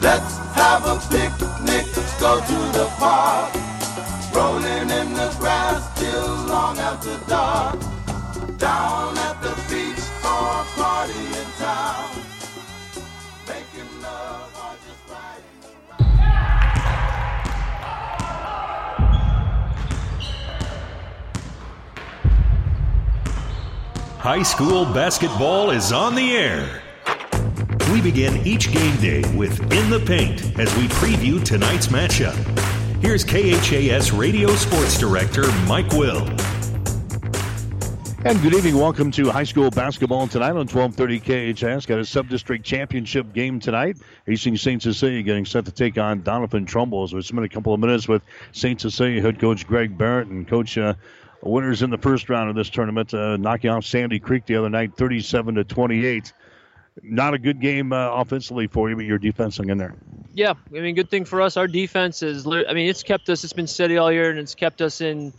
Let's have a picnic, go to the park. Rolling in the grass till long after dark. Down at the beach or a party in town. Making love or just riding around. High school basketball is on the air. We begin each game day with In the Paint as we preview tonight's matchup. Here's KHAS Radio Sports Director Mike Will. And good evening. Welcome to high school basketball tonight on 1230 KHAS. Got a sub-district championship game tonight. Hastings St. Cecilia getting set to take on Doniphan Trumbull. So we spent a couple of minutes with St. Cecilia head coach Greg Barrett and coach uh, winners in the first round of this tournament, uh, knocking off Sandy Creek the other night, 37 to 28. Not a good game uh, offensively for you, but your defense hung in there. Yeah, I mean, good thing for us. Our defense is, I mean, it's kept us, it's been steady all year, and it's kept us in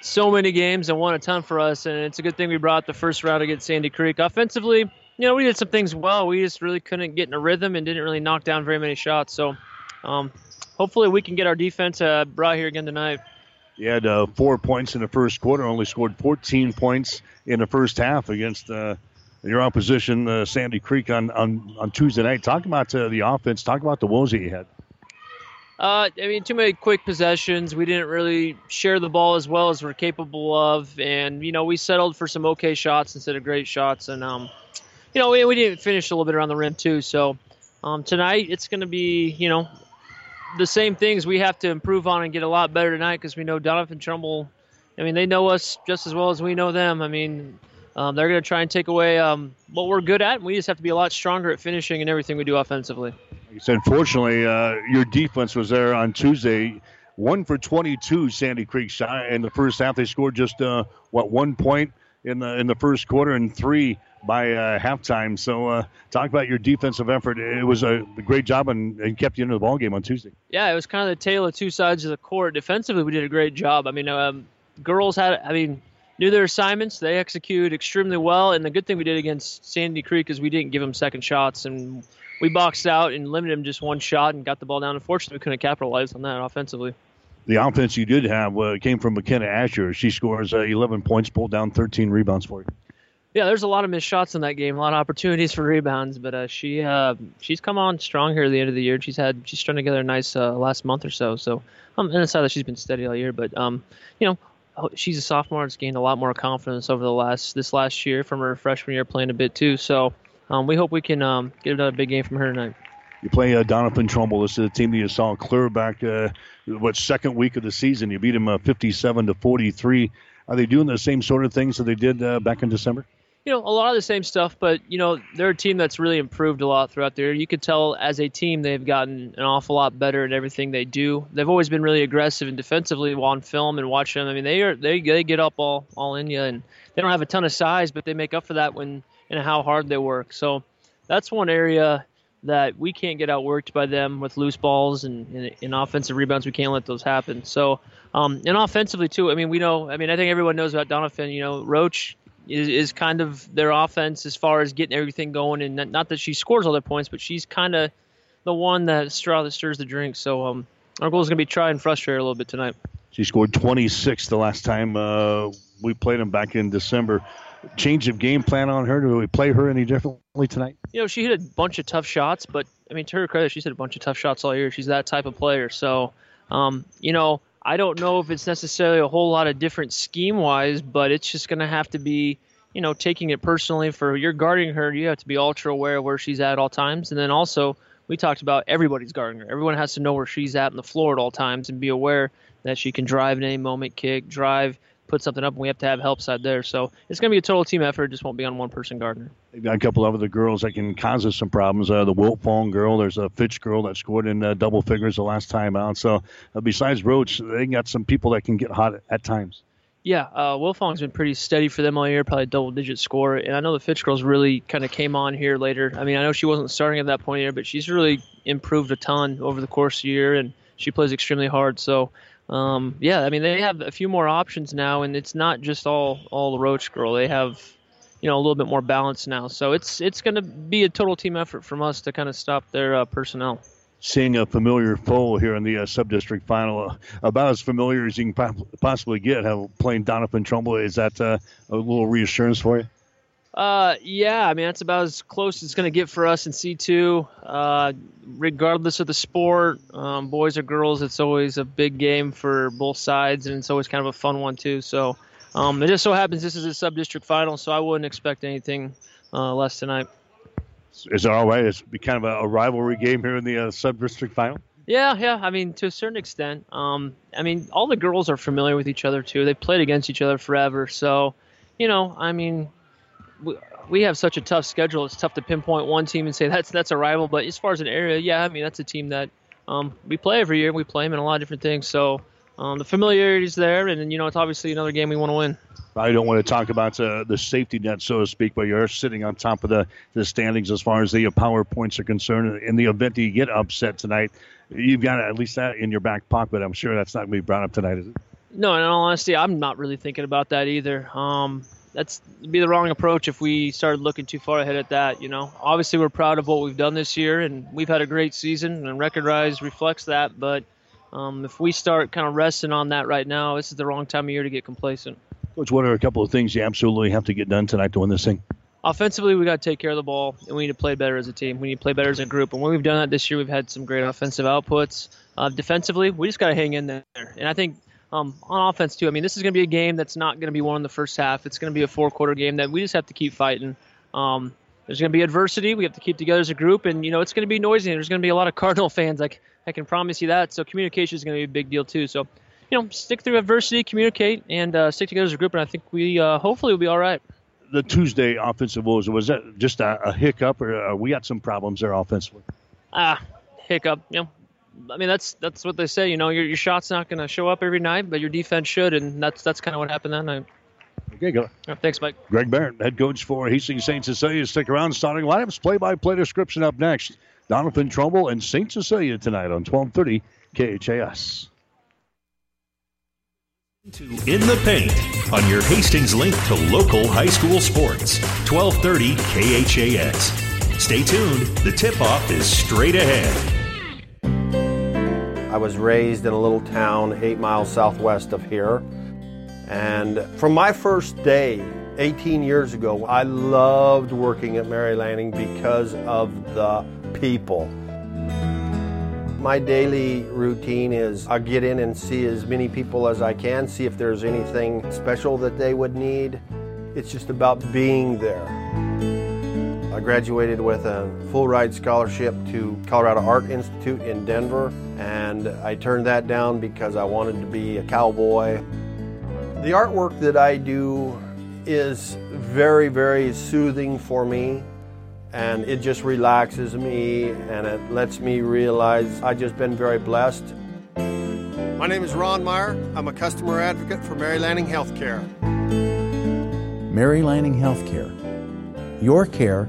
so many games and won a ton for us. And it's a good thing we brought the first round against Sandy Creek. Offensively, you know, we did some things well. We just really couldn't get in a rhythm and didn't really knock down very many shots. So um, hopefully we can get our defense uh, brought here again tonight. You had uh, four points in the first quarter, only scored 14 points in the first half against uh, your opposition, uh, Sandy Creek, on, on, on Tuesday night. Talk about uh, the offense. Talk about the woes that you had. Uh, I mean, too many quick possessions. We didn't really share the ball as well as we're capable of, and you know, we settled for some okay shots instead of great shots. And um, you know, we, we didn't finish a little bit around the rim too. So um, tonight it's going to be, you know, the same things we have to improve on and get a lot better tonight because we know Doniphan Trumbull. I mean, they know us just as well as we know them. I mean, um, they're going to try and take away um, what we're good at, and we just have to be a lot stronger at finishing and everything we do offensively. Unfortunately, uh, your defense was there on Tuesday. One for 22, Sandy Creek shot in the first half. They scored just uh, what one point in the in the first quarter and three by uh, halftime. So, uh, talk about your defensive effort. It was a great job and, and kept you into the ball game on Tuesday. Yeah, it was kind of the tale of two sides of the court. Defensively, we did a great job. I mean, um, girls had, I mean, knew their assignments. They executed extremely well. And the good thing we did against Sandy Creek is we didn't give them second shots and we boxed out and limited them just one shot and got the ball down. Unfortunately, we couldn't capitalize on that offensively. The offense you did have uh, came from McKenna Asher. She scores uh, 11 points, pulled down 13 rebounds for you. Yeah, there's a lot of missed shots in that game, a lot of opportunities for rebounds, but uh, she uh, she's come on strong here at the end of the year. She's had she's strung together a nice uh, last month or so. So um, and aside that she's been steady all year, but um, you know, she's a sophomore. Has gained a lot more confidence over the last this last year from her freshman year playing a bit too. So um, we hope we can um, get another big game from her tonight. You play uh, Doniphan Trumbull. This is a team that you saw clear back, uh, what, second week of the season. You beat them uh, 57 to 43. Are they doing the same sort of things that they did uh, back in December? You know, a lot of the same stuff, but, you know, they're a team that's really improved a lot throughout the year. You could tell as a team they've gotten an awful lot better at everything they do. They've always been really aggressive and defensively on film and watch them. I mean, they are they, they get up all, all in you, and they don't have a ton of size, but they make up for that when and how hard they work. So that's one area that we can't get outworked by them with loose balls and in offensive rebounds. We can't let those happen. So, um, and offensively too. I mean, we know. I mean, I think everyone knows about Doniphan. You know, Roach is, is kind of their offense as far as getting everything going. And not, not that she scores all their points, but she's kind of the one that straw that stirs the drink. So, um, our goal is going to be try and frustrate her a little bit tonight. She scored 26 the last time uh, we played them back in December change of game plan on her? Do we play her any differently tonight? You know, she hit a bunch of tough shots, but I mean, to her credit, she's hit a bunch of tough shots all year. She's that type of player. So, um, you know, I don't know if it's necessarily a whole lot of different scheme wise, but it's just going to have to be, you know, taking it personally. For you're guarding her, you have to be ultra aware of where she's at all times, and then also we talked about everybody's guarding her. Everyone has to know where she's at in the floor at all times and be aware that she can drive at any moment, kick, drive, put something up, and we have to have help side there. So it's going to be a total team effort. It just won't be on one person. They've got a couple of other girls that can cause us some problems. Uh, the Wiltfong girl, there's a Fitch girl that scored in uh, double figures the last time out. So uh, besides Roach, they got some people that can get hot at times. Yeah, uh, Wiltfong's been pretty steady for them all year, probably double digit score. And I know the Fitch girls really kind of came on here later. I mean, I know she wasn't starting at that point here, but she's really improved a ton over the course of the year, and she plays extremely hard. So, um, yeah, I mean, they have a few more options now, and it's not just all all the Roach girl. They have, you know, a little bit more balance now. So it's it's going to be a total team effort from us to kind of stop their uh, personnel. seeing a familiar foe here in the uh, sub-district final, uh, about as familiar as you can possibly get. How playing Doniphan Trumbull is that uh, a little reassurance for you? Uh, yeah, I mean that's about as close as it's going to get for us in C2. Uh, regardless of the sport, um, boys or girls, it's always a big game for both sides, and it's always kind of a fun one too. So, um, it just so happens this is a sub-district final, so I wouldn't expect anything uh, less tonight. Is it all right? It's be kind of a, rivalry game here in the uh, sub-district final. Yeah, yeah. I mean, to a certain extent. Um, I mean, all the girls are familiar with each other too. They played against each other forever, so you know, I mean, we, have such a tough schedule. It's tough to pinpoint one team and say that's that's a rival. But as far as an area, yeah, I mean, that's a team that um, we play every year. We play them in a lot of different things. So um, the familiarity is there, and you know, it's obviously another game we want to win. I don't want to talk about uh, the safety net, so to speak, but you're sitting on top of the, the standings as far as the power points are concerned. In the event that you get upset tonight, you've got at least that in your back pocket. I'm sure that's not going to be brought up tonight, is it? No, in all honesty, I'm not really thinking about that either. Um, that's be the wrong approach if we started looking too far ahead at that. You know, obviously we're proud of what we've done this year, and we've had a great season, and record rise reflects that. But um, if we start kind of resting on that right now, this is the wrong time of year to get complacent. Coach, what are a couple of things you absolutely have to get done tonight to win this thing? Offensively, we got to take care of the ball, and we need to play better as a team. We need to play better as a group. And when we've done that this year, we've had some great offensive outputs. Uh, defensively, we just got to hang in there. And I think um, on offense too. I mean, this is going to be a game that's not going to be won in the first half. It's going to be a four-quarter game that we just have to keep fighting. Um, there's going to be adversity. We have to keep together as a group, and you know it's going to be noisy. There's going to be a lot of Cardinal fans. Like I can promise you that. So communication is going to be a big deal too. So you know, stick through adversity, communicate, and uh, stick together as a group. And I think we uh, hopefully will be all right. The Tuesday offensive woes was that just a, a hiccup, or uh, we got some problems there offensively? Ah, hiccup. You know, I mean that's that's what they say. You know, your your shot's not going to show up every night, but your defense should, and that's that's kind of what happened that night. Okay, go. Right, thanks, Mike. Greg Barrett, head coach for Hastings St. Cecilia. Stick around. Starting lineups, play-by-play description up next. Doniphan Trumbull and St. Cecilia tonight on 1230 KHAS. In the Paint on your Hastings link to local high school sports. 1230 KHAS. Stay tuned. The tip off is straight ahead. I was raised in a little town eight miles southwest of here. And from my first day, 18 years ago, I loved working at Mary Lanning because of the people. My daily routine is I get in and see as many people as I can, see if there's anything special that they would need. It's just about being there. I graduated with a full ride scholarship to Colorado Art Institute in Denver, and I turned that down because I wanted to be a cowboy. The artwork that I do is very, very soothing for me and it just relaxes me and it lets me realize I've just been very blessed. My name is Ron Meyer. I'm a customer advocate for Mary Lanning Healthcare. Mary Lanning Healthcare. Your care,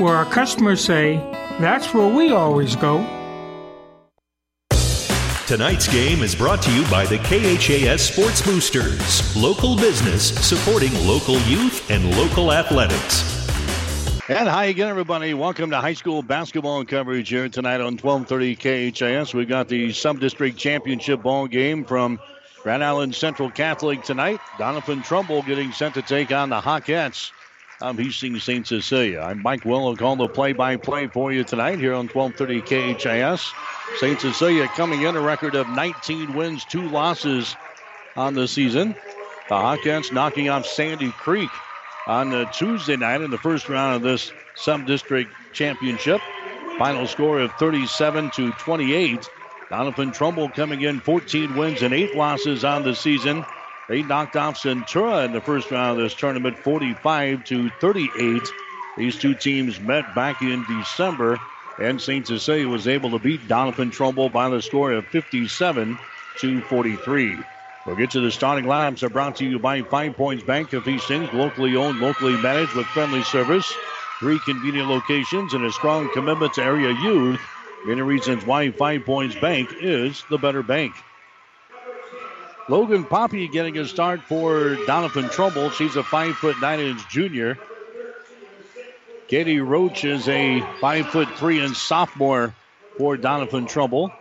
where our customers say, that's where we always go. Tonight's game is brought to you by the KHAS Sports Boosters, local business supporting local youth and local athletics. And hi again, everybody. Welcome to high school basketball coverage here tonight on 1230 KHAS. We've got the sub-district championship ball game from Grand Island Central Catholic tonight. Doniphan Trumbull getting sent to take on the Hawkettes of Hastings St. Cecilia. I'm Mike Willow, call the play-by-play for you tonight here on 1230 KHAS. St. Cecilia coming in a record of 19 wins, two losses on the season. The Hawkettes knocking off Sandy Creek on the Tuesday night in the first round of this sub-district championship. Final score of 37 to 28. Doniphan Trumbull coming in 14 wins and eight losses on the season. They knocked off Centura in the first round of this tournament 45 to 38. These two teams met back in December And St. Cecilia was able to beat Doniphan Trumbull by the score of 57 to 43. We'll get to the starting lineups are brought to you by Five Points Bank of Hastings, locally owned, locally managed with friendly service, three convenient locations, and a strong commitment to area youth. Many reasons why Five Points Bank is the better bank. Logan Poppy getting a start for Doniphan Trumbull. She's a five foot nine inch junior. Katie Roach is a five foot three inch sophomore for Doniphan Trumbull.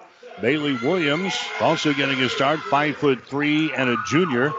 Bailey Williams also getting a start, five foot three and a junior.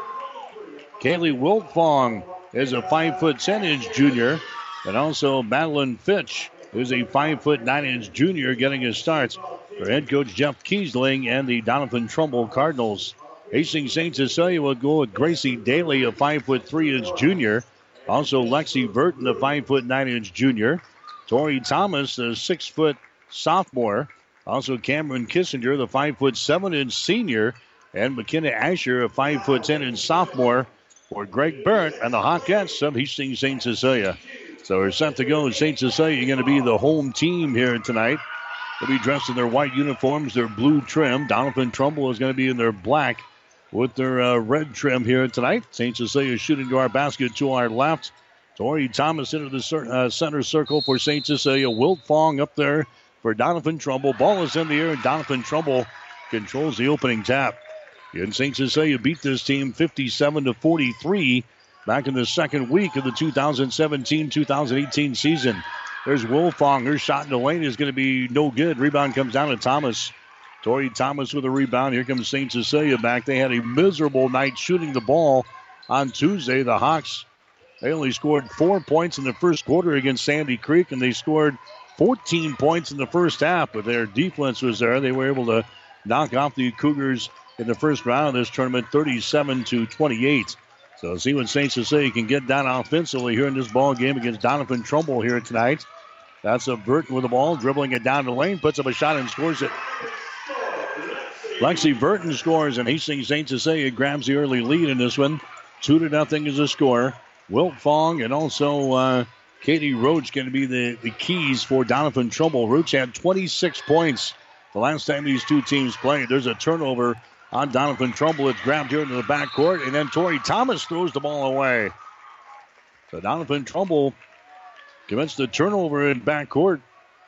Kaylee Wiltfong is a five foot ten inch junior, and also Madeline Fitch is a five foot nine inch junior getting his starts for head coach Jeff Kiesling and the Doniphan Trumbull Cardinals. Hastings St. Cecilia will go with Gracie Daly, a five foot three inch junior. Also Lexi Burton, a five foot nine inch junior. Tori Thomas, a six foot sophomore. Also, Cameron Kissinger, the five foot seven inch senior, and McKenna Asher, a five foot ten inch sophomore, for Greg Barrett and the Hawkettes of Hastings St. Cecilia. So we're set to go. St. Cecilia going to be the home team here tonight. They'll be dressed in their white uniforms, their blue trim. Doniphan Trumbull is going to be in their black with their uh, red trim here tonight. St. Cecilia shooting to our basket to our left. Tori Thomas into the uh, center circle for St. Cecilia. Wiltfong up there for Doniphan Trumbull. Ball is in the air, and Doniphan Trumbull controls the opening tap. And St. Cecilia beat this team 57 to 43 back in the second week of the 2017-2018 season. There's Wiltfong. Her shot in the lane is going to be no good. Rebound comes down to Thomas. Tori Thomas with a rebound. Here comes St. Cecilia back. They had a miserable night shooting the ball on Tuesday. The Hawks, they only scored four points in the first quarter against Sandy Creek, and they scored 14 points in the first half, but their defense was there. They were able to knock off the Cougars in the first round of this tournament 37 to 28. So see what St. Cecilia can get down offensively here in this ball game against Doniphan Trumbull here tonight. That's a Burton with the ball, dribbling it down the lane, puts up a shot and scores it. Lexi Burton scores, and Hastings St. Cecilia grabs the early lead in this one. Two to nothing is the score. Wiltfong and also uh, Katie Roach going to be the, the keys for Doniphan Trumbull. Roach had 26 points the last time these two teams played. There's a turnover on Doniphan Trumbull. It's grabbed here into the backcourt, and then Tori Thomas throws the ball away. So Doniphan Trumbull commits the turnover in backcourt.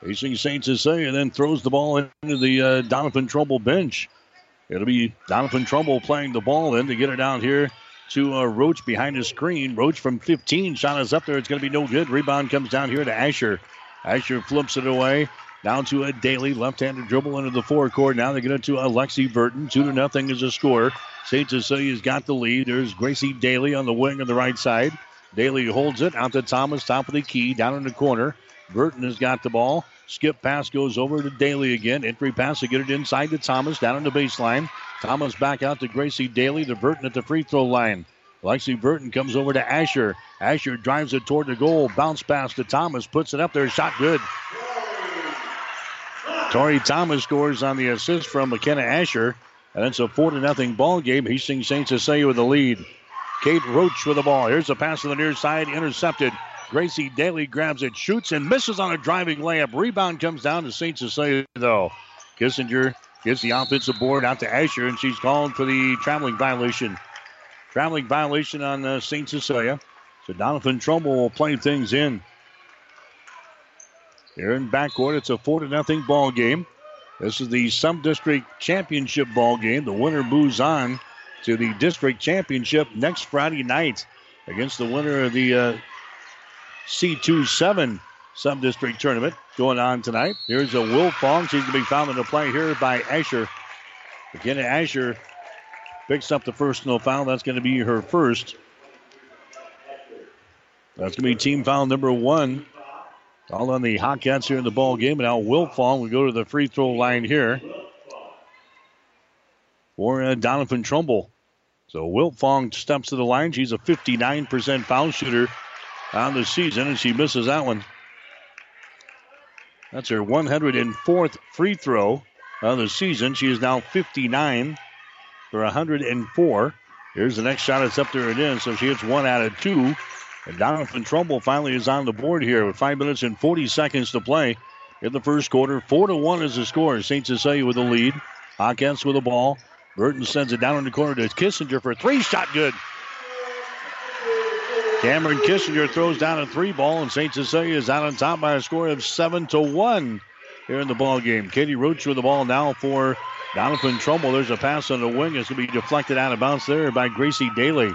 Hastings St. Cecilia then throws the ball into the uh, Doniphan Trumbull bench. It'll be Doniphan Trumbull playing the ball in to get it out here to uh, Roach behind his screen. Roach from 15. Shot is up there. It's going to be no good. Rebound comes down here to Asher. Asher flips it away. Down to a Daly. Left-handed dribble into the forecourt. Now they get it to Alexi Burton. Two to nothing is a score. St. Cecilia's got the lead. There's Gracie Daly on the wing on the right side. Daly holds it out to Thomas, top of the key, down in the corner. Burton has got the ball. Skip pass goes over to Daly again. Entry pass to get it inside to Thomas, down on the baseline. Thomas back out to Gracie Daly to Burton at the free throw line. Lexi Burton comes over to Asher. Asher drives it toward the goal. Bounce pass to Thomas. Puts it up there. Shot good. Tori Thomas scores on the assist from McKenna Asher. And it's a 4 to nothing ball game. Hastings St. Cecilia with the lead. Kate Roach with the ball. Here's a pass to the near side. Intercepted. Gracie Daly grabs it, shoots, and misses on a driving layup. Rebound comes down to St. Cecilia, though. Kissinger Gets the offensive board out to Asher, and she's called for the traveling violation. Traveling violation on uh, St. Cecilia. So Doniphan Trumbull will play things in. Here in backcourt, it's a 4 to nothing ball game. This is the Sub District Championship ball game. The winner moves on to the district championship next Friday night against the winner of the uh, C27 Sub District tournament going on tonight. Here's a Wiltfong. She's going to be found in the play here by Asher. Again, Asher picks up the first no foul. That's going to be her first. That's going to be team foul number one. All on the Hawkettes here in the ball game. And now Wiltfong will go to the free throw line here for uh, Doniphan Trumbull. So Wiltfong steps to the line. She's a 59% foul shooter on the season, and she misses that one. That's her 104th free throw of the season. She is now 59 for 104. Here's the next shot. It's up there. It is. So she hits one out of two. And Doniphan Trumbull finally is on the board here with five minutes and 40 seconds to play. in the first quarter. Four to one is the score. St. Cecilia with the lead. Hawkettes with the ball. Burton sends it down in the corner to Kissinger for three. Shot good. Cameron Kissinger throws down a three ball, and St. Cecilia is out on top by a score of seven to one here in the ball game. Katie Roach with the ball now for Doniphan Trumbull. There's a pass on the wing. It's going to be deflected out of bounds there by Gracie Daly.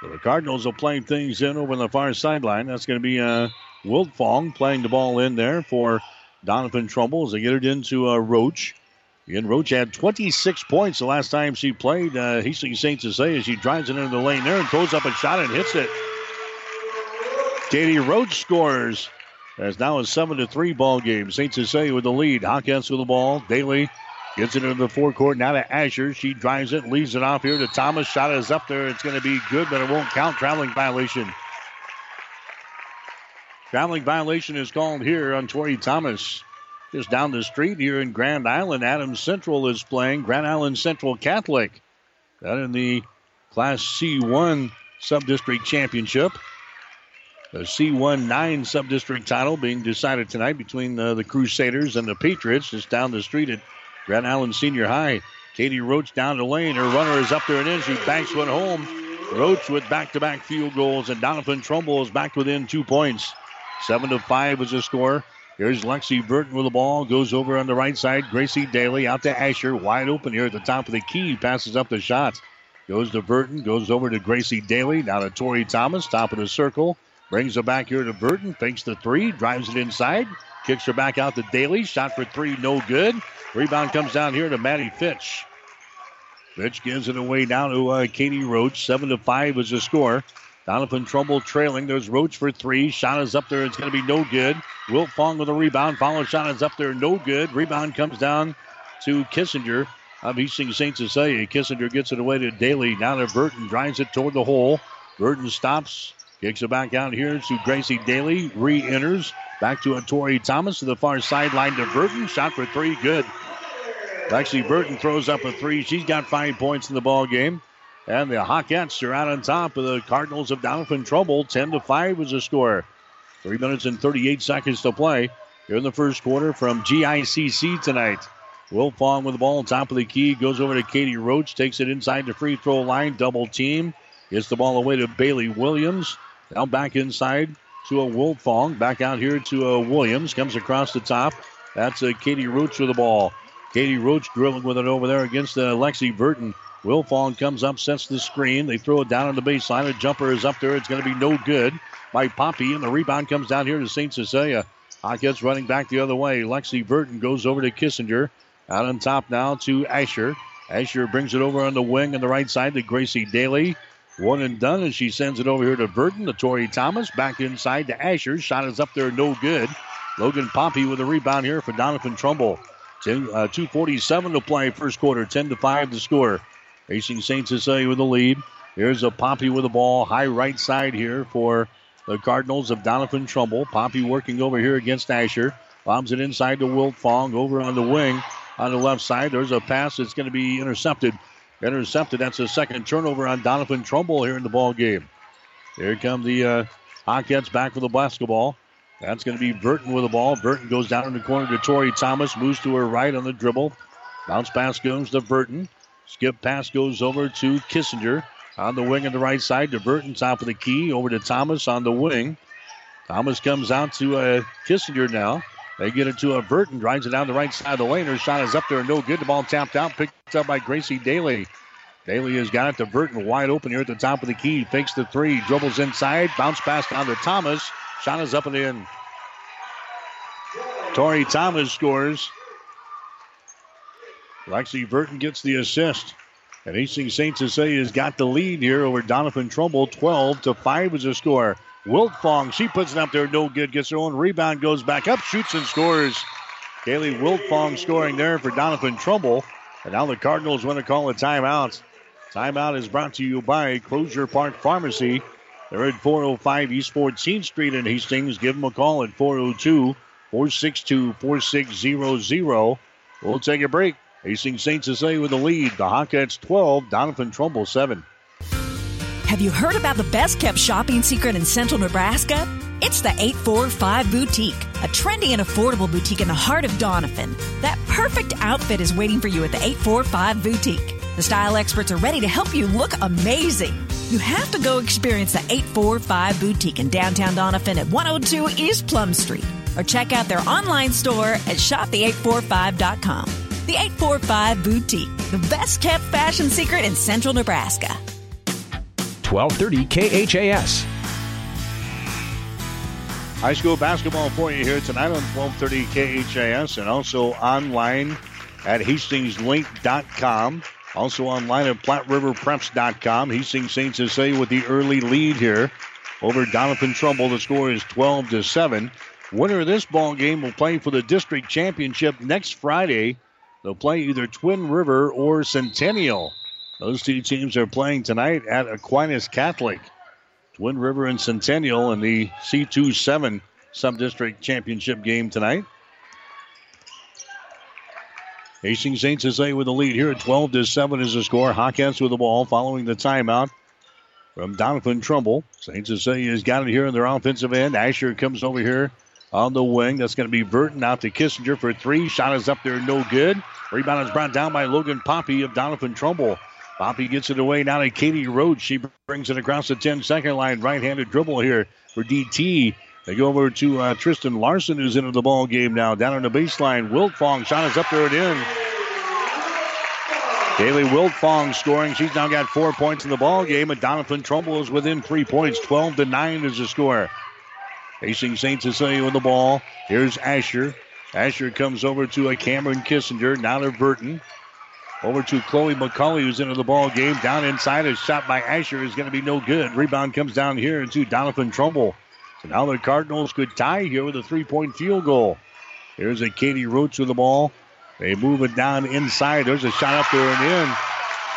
So the Cardinals are playing things in over on the far sideline. That's going to be uh, Wiltfong playing the ball in there for Doniphan Trumbull as they get it into uh, Roach. Again, Roach had 26 points the last time she played uh, Hastings St. Cecilia. She drives it into the lane there and throws up a shot and hits it. Katie Roach scores. As now a 7 to 3 ball game. St. Cecilia with the lead. Hawkettes with the ball. Daly gets it into the forecourt. Now to Asher. She drives it, leaves it off here to Thomas. Shot is up there. It's going to be good, but it won't count. Traveling violation. Traveling violation is called here on Tori Thomas. Just down the street here in Grand Island, Adams Central is playing Grand Island Central Catholic. That in the Class C1 Subdistrict Championship. The C1 9 Subdistrict title being decided tonight between uh, the Crusaders and the Patriots. Just down the street at Grand Island Senior High. Katie Roach down the lane. Her runner is up there and in. She banks one home. Roach with back-to-back field goals, and Doniphan Trumbull is back within two points. Seven to five is the score. Here's Lexi Burton with the ball. Goes over on the right side. Gracie Daly out to Asher. Wide open here at the top of the key. Passes up the shot. Goes to Burton. Goes over to Gracie Daly. Now to Tori Thomas. Top of the circle. Brings it back here to Burton. Fakes the three. Drives it inside. Kicks her back out to Daly. Shot for three. No good. Rebound comes down here to Maddie Fitch. Fitch gives it away down to uh, Katie Roach. Seven to five is the score. Doniphan Trumbull trailing. There's Roach for three. Shot is up there. It's going to be no good. Wiltfong with a rebound. Follow shot is up there. No good. Rebound comes down to Kissinger um, of Hastings St. Cecilia. Kissinger gets it away to Daly. Now to Burton. Drives it toward the hole. Burton stops. Kicks it back out here to Gracie Daly. Re enters. Back to a Tori Thomas to the far sideline to Burton. Shot for three. Good. Lexi Burton throws up a three. She's got five points in the ball game. And the Hawkettes are out on top of the Cardinals of Doniphan Trumbull. 10 to 5 is the score. Three minutes and 38 seconds to play here in the first quarter from GICC tonight. Wiltfong with the ball on top of the key. Goes over to Katie Roach. Takes it inside the free throw line. Double team. Gets the ball away to Bailey Williams. Now back inside to a Wiltfong. Back out here to a Williams. Comes across the top. That's a Katie Roach with the ball. Katie Roach drilling with it over there against uh, Lexi Burton. Wiltfong comes up, sets the screen. They throw it down on the baseline. A jumper is up there. It's going to be no good by Poppy, and the rebound comes down here to St. Cecilia. Hawkettes running back the other way. Lexi Burton goes over to Kissinger. Out on top now to Asher. Asher brings it over on the wing on the right side to Gracie Daly. One and done, and she sends it over here to Burton, to Tori Thomas. Back inside to Asher. Shot is up there, no good. Logan Poppy with a rebound here for Doniphan Trumbull. Two, uh, 247 to play first quarter, 10 to 5 to score. Hastings St. Cecilia with the lead. Here's a Poppy with the ball, high right side here for the Cardinals of Doniphan Trumbull. Poppy working over here against Asher. Bombs it inside to Wiltfong over on the wing on the left side. There's a pass that's going to be intercepted. Intercepted. That's a second turnover on Doniphan Trumbull here in the ball game. Here come the uh, back for the basketball. That's going to be Burton with the ball. Burton goes down in the corner to Tori Thomas. Moves to her right on the dribble. Bounce pass goes to Burton. Skip pass goes over to Kissinger on the wing on the right side to Burton, top of the key, over to Thomas on the wing. Thomas comes out to uh, Kissinger now. They get it to a Burton, drives it down the right side of the lane. Her shot is up there, no good. The ball tapped out, picked up by Gracie Daly. Daly has got it to Burton, wide open here at the top of the key. Fakes the three, dribbles inside, bounce pass down to Thomas. Shot is up and in. Tori Thomas scores. Lexi Burton gets the assist. And Hastings St. Cecilia has got the lead here over Doniphan Trumbull. 12 to 5 is the score. Wiltfong, she puts it up there, no good. Gets her own rebound, goes back up, shoots and scores. Kaylee Wiltfong scoring there for Doniphan Trumbull. And now the Cardinals want to call a timeout. Timeout is brought to you by Closure Park Pharmacy. They're at 405 East 14th Street in Hastings. Give them a call at 402 462 4600. We'll take a break. Hastings St. Cecilia with the lead. The Hawkettes 12, Doniphan Trumbull 7. Have you heard about the best kept shopping secret in central Nebraska? It's the 845 Boutique, a trendy and affordable boutique in the heart of Doniphan. That perfect outfit is waiting for you at the 845 Boutique. The style experts are ready to help you look amazing. You have to go experience the 845 Boutique in downtown Doniphan at 102 East Plum Street or check out their online store at shopthe845.com. The 845 Boutique, the best kept fashion secret in central Nebraska. 1230 KHAS. High school basketball for you here tonight on 1230 KHAS and also online at hastingslink.com. Also online at PlatteRiverPreps.com. Hastings St. Cecilia with the early lead here over Doniphan Trumbull. The score is 12 to 7. Winner of this ball game will play for the district championship next Friday. They'll play either Twin River or Centennial. Those two teams are playing tonight at Aquinas Catholic. Twin River and Centennial in the C27 Subdistrict Championship game tonight. Hastings St. Cecilia with the lead here at 12 to 7 is the score. Hawkettes with the ball following the timeout from Doniphan Trumbull. St. Cecilia has got it here in their offensive end. Asher comes over here on the wing. That's going to be Burton out to Kissinger for three. Shot is up there, no good. Rebound is brought down by Logan Poppy of Doniphan Trumbull. Poppy gets it away now to Katie Roach. She brings it across the 10 second line. Right handed dribble here for DT. They go over to uh, Tristan Larson, who's into the ball game now. Down on the baseline. Wiltfong shot is up there and in. Kaylee Wiltfong scoring. She's now got four points in the ball game, and Doniphan Trumbull is within three points. 12 to 9 is the score. Facing St. Cecilia with the ball. Here's Asher. Asher comes over to a Cameron Kissinger. Now to Burton. Over to Chloe McCauley, who's into the ball game. Down inside, a shot by Asher is going to be no good. Rebound comes down here into Doniphan Trumbull. So now the Cardinals could tie here with a three-point field goal. Here's a Katie Roach with the ball. They move it down inside. There's a shot up there and in.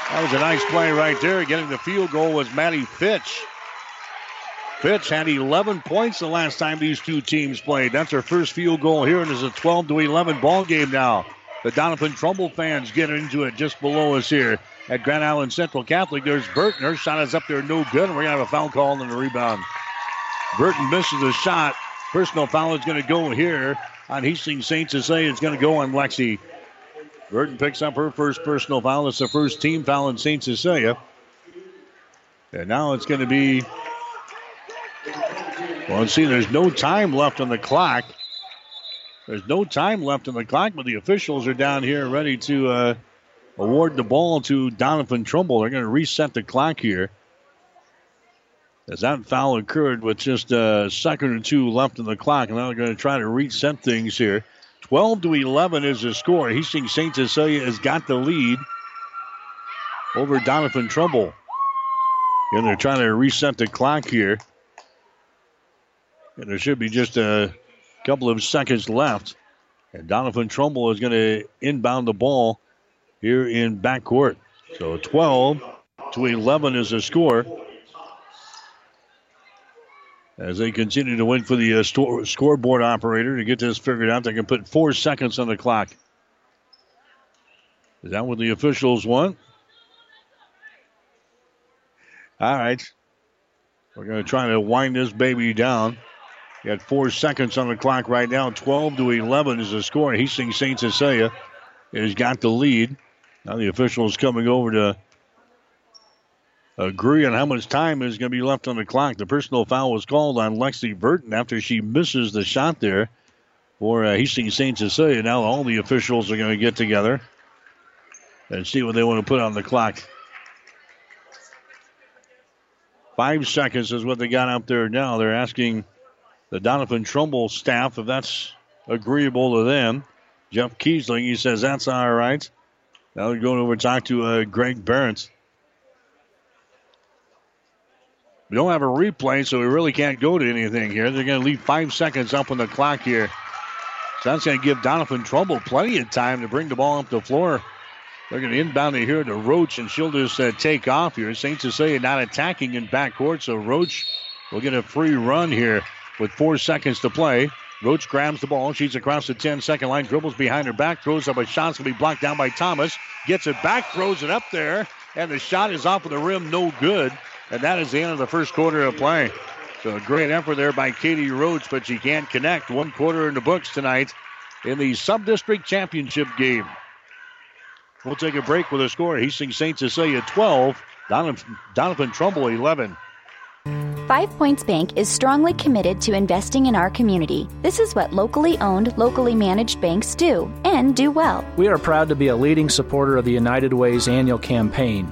That was a nice play right there. Getting the field goal was Maddie Fitch. Fitch had 11 points the last time these two teams played. That's her first field goal here, and it's a 12 to 11 ball game now. The Doniphan Trumbull fans get into it just below us here at Grand Island Central Catholic. There's Burton. Her shot is up there, no good. We're going to have a foul call and a rebound. Burton misses a shot. Personal foul is going to go here on Hastings St. say It's going to go on Lexi. Burton picks up her first personal foul. It's the first team foul in St. Cecilia. And now it's going to be. Well, see, there's no time left on the clock. There's no time left on the clock, but the officials are down here ready to uh, award the ball to Doniphan Trumbull. They're going to reset the clock here. As that foul occurred with just a second or two left in the clock, and now they're going to try to reset things here. 12 to 11 is the score. Hastings St. Cecilia has got the lead over Doniphan Trumbull. And they're trying to reset the clock here. And there should be just a couple of seconds left. And Doniphan Trumbull is going to inbound the ball here in backcourt. So 12 to 11 is the score. As they continue to wait for the uh, store, scoreboard operator to get this figured out, they can put four seconds on the clock. Is that what the officials want? All right. We're going to try to wind this baby down. Got four seconds on the clock right now. 12 to 11 is the score. Hastings St. Cecilia has got the lead. Now the officials coming over to agree on how much time is going to be left on the clock. The personal foul was called on Lexi Burton after she misses the shot there for uh, Hastings St. Cecilia. Now all the officials are going to get together and see what they want to put on the clock. Five seconds is what they got up there now. They're asking the Doniphan Trumbull staff if that's agreeable to them. Jeff Kiesling, he says that's all right. Now they're going over to talk to uh, Greg Barrett. We don't have a replay, so we really can't go to anything here. They're going to leave five seconds up on the clock here. So that's going to give Doniphan Trumbull plenty of time to bring the ball up the floor. They're going to inbound it here to Roach, and she'll just uh, take off here. St. Cecilia not attacking in backcourt, so Roach will get a free run here with four seconds to play. Roach grabs the ball. She's across the 10 second line, dribbles behind her back, throws up a shot. It's going to be blocked down by Thomas. Gets it back, throws it up there, and the shot is off of the rim, no good. And that is the end of the first quarter of play. So a great effort there by Katie Roach, but she can't connect. One quarter in the books tonight in the sub-district championship game. We'll take a break with a score. Hastings St. Cecilia 12, Doniphan, Doniphan Trumbull 11. Five Points Bank is strongly committed to investing in our community. This is what locally owned, locally managed banks do, and do well. We are proud to be a leading supporter of the United Way's annual campaign.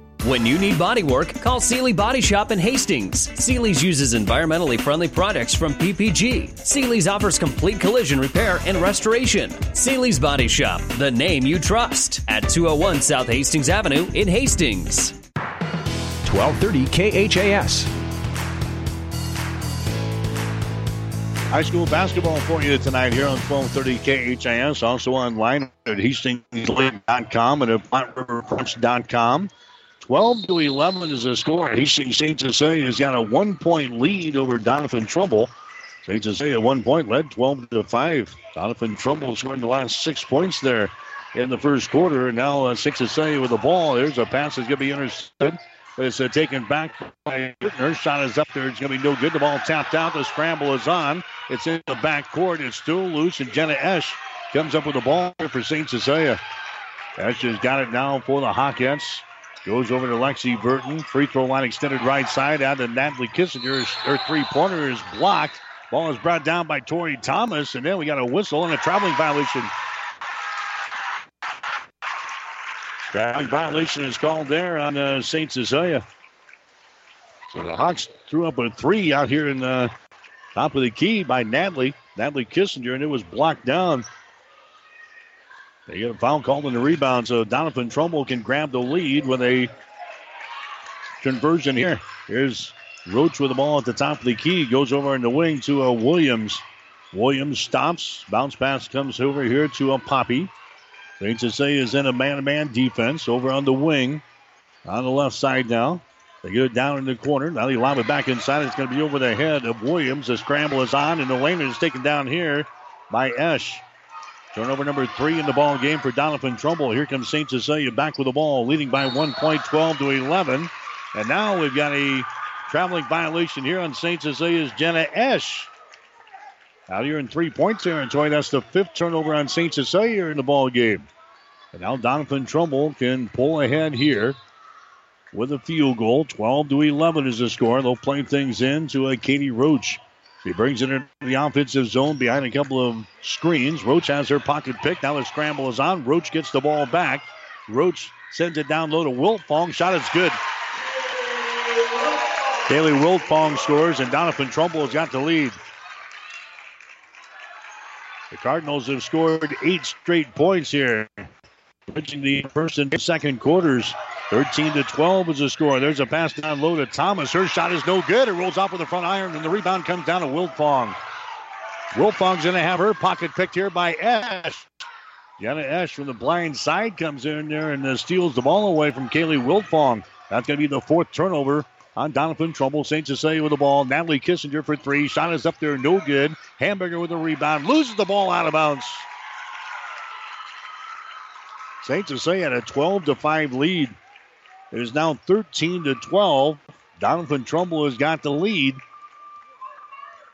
When you need body work, call Seely Body Shop in Hastings. Seely's uses environmentally friendly products from PPG. Seely's offers complete collision repair and restoration. Seely's Body Shop, the name you trust, at 201 South Hastings Avenue in Hastings. 1230 KHAS. High school basketball for you tonight here on 1230 KHAS. Also online at HastingsLink.com and at PlatteRiverPreps.com. 12 to 11 is the score. Hastings St. Cecilia has got a one point lead over Doniphan Trumbull. St. Cecilia one point led 12 to 5. Doniphan Trumbull scoring the last six points there in the first quarter. Now uh, St. Cecilia with the ball. There's a pass that's going to be intercepted. It's uh, taken back by Her shot is up there. It's going to be no good. The ball tapped out. The scramble is on. It's in the back court. It's still loose. And Jenna Esch comes up with the ball for St. Cecilia. Esch has got it now for the Hawkettes. Goes over to Lexi Burton. Free throw line extended right side out to Natalie Kissinger. Her three pointer is blocked. Ball is brought down by Tori Thomas. And then we got a whistle and a traveling violation. Traveling violation is called there on uh, St. Cecilia. So the Hawks threw up a three out here in the top of the key by Natalie. Natalie Kissinger, and it was blocked down. They get a foul called in the rebound, so Doniphan Trumbull can grab the lead with a conversion here. Here's Roach with the ball at the top of the key. Goes over in the wing to a Williams. Williams stops. Bounce pass comes over here to a Poppy. St. Cecilia is in a man-to-man defense over on the wing. On the left side now. They get it down in the corner. Now they lob it back inside. It's going to be over the head of Williams. The scramble is on, and the lane is taken down here by Esch. Turnover number three in the ball game for Doniphan Trumbull. Here comes St. Cecilia back with the ball, leading by one point, 12 to 11. And now we've got a traveling violation here on St. Cecilia's Jenna Esch. Out here in three-point territory, that's the fifth turnover on St. Cecilia in the ball game. And now Doniphan Trumbull can pull ahead here with a field goal. 12 to 11 is the score. They'll play things in to a Katie Roach. She brings it into the offensive zone behind a couple of screens. Roach has her pocket pick. Now the scramble is on. Roach gets the ball back. Roach sends it down low to Wiltfong. Shot is good. Kaylee Wiltfong scores, and Doniphan Trumbull has got the lead. The Cardinals have scored eight straight points here, reaching the first and second quarters. 13 to 12 is the score. There's a pass down low to Thomas. Her shot is no good. It rolls off with the front iron, and the rebound comes down to Wiltfong. Wiltfong's going to have her pocket picked here by Esch. Jenna Esch from the blind side comes in there and uh, steals the ball away from Kaylee Wiltfong. That's going to be the fourth turnover on Doniphan Trumbull. St. Cecilia with the ball. Natalie Kissinger for three. Shot is up there, no good. Hamburger with a rebound. Loses the ball out of bounds. St. Cecilia had a 12 to 5 lead. It is now 13 to 12. Doniphan Trumbull has got the lead.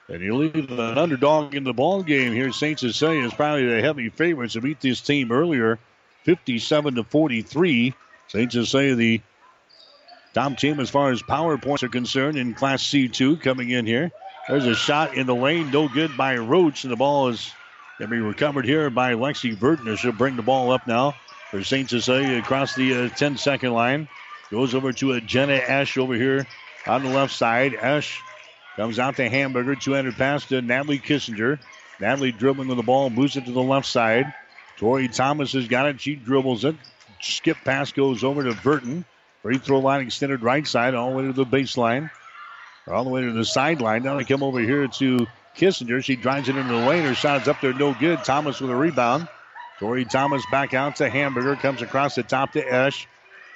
And you leave an underdog in the ball game here. St. Cecilia is probably the heavy favorites to beat this team earlier, 57 to 43. St. Cecilia, the top team as far as power points are concerned in Class C2, coming in here. There's a shot in the lane, no good by Roach, and the ball is going to be recovered here by Lexi Verdner. She'll bring the ball up now for St. Cecilia across the uh, 10 second line. Goes over to a Jenna Esch over here on the left side. Esch comes out to Hamburger. 200 pass to Natalie Kissinger. Natalie dribbling with the ball, moves it to the left side. Tori Thomas has got it. She dribbles it. Skip pass goes over to Burton. Free throw line extended right side all the way to the baseline. All the way to the sideline. Now they come over here to Kissinger. She drives it into the lane. Her shot is up there, no good. Thomas with a rebound. Tori Thomas back out to Hamburger. Comes across the top to Esch.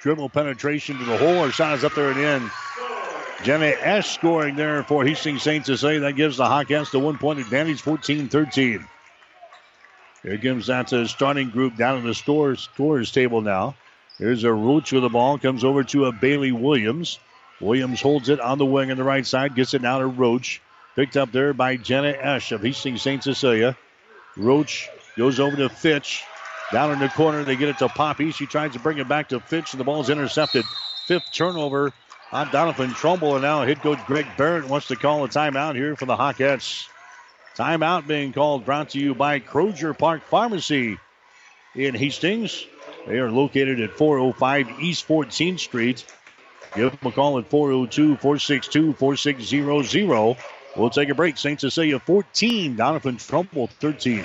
Dribble penetration to the hole. Her shot is up there and in. Jenny Esch scoring there for Hastings St. Cecilia. That gives the Hawkettes the one point advantage, 14 13. Here comes that to the starting group down in the scores, scores table now. Here's a Roach with the ball. Comes over to a Bailey Williams. Williams holds it on the wing on the right side. Gets it now to Roach. Picked up there by Jenna Esch of Hastings St. Cecilia. Roach goes over to Fitch. Down in the corner, they get it to Poppy. She tries to bring it back to Fitch, and the ball is intercepted. Fifth turnover on Doniphan Trumbull, and now head coach Greg Barrett wants to call a timeout here for the Hawkettes. Timeout being called, brought to you by Crozier Park Pharmacy in Hastings. They are located at 405 East 14th Street. Give them a call at 402 462 4600. We'll take a break. St. Cecilia 14, Doniphan Trumbull 13.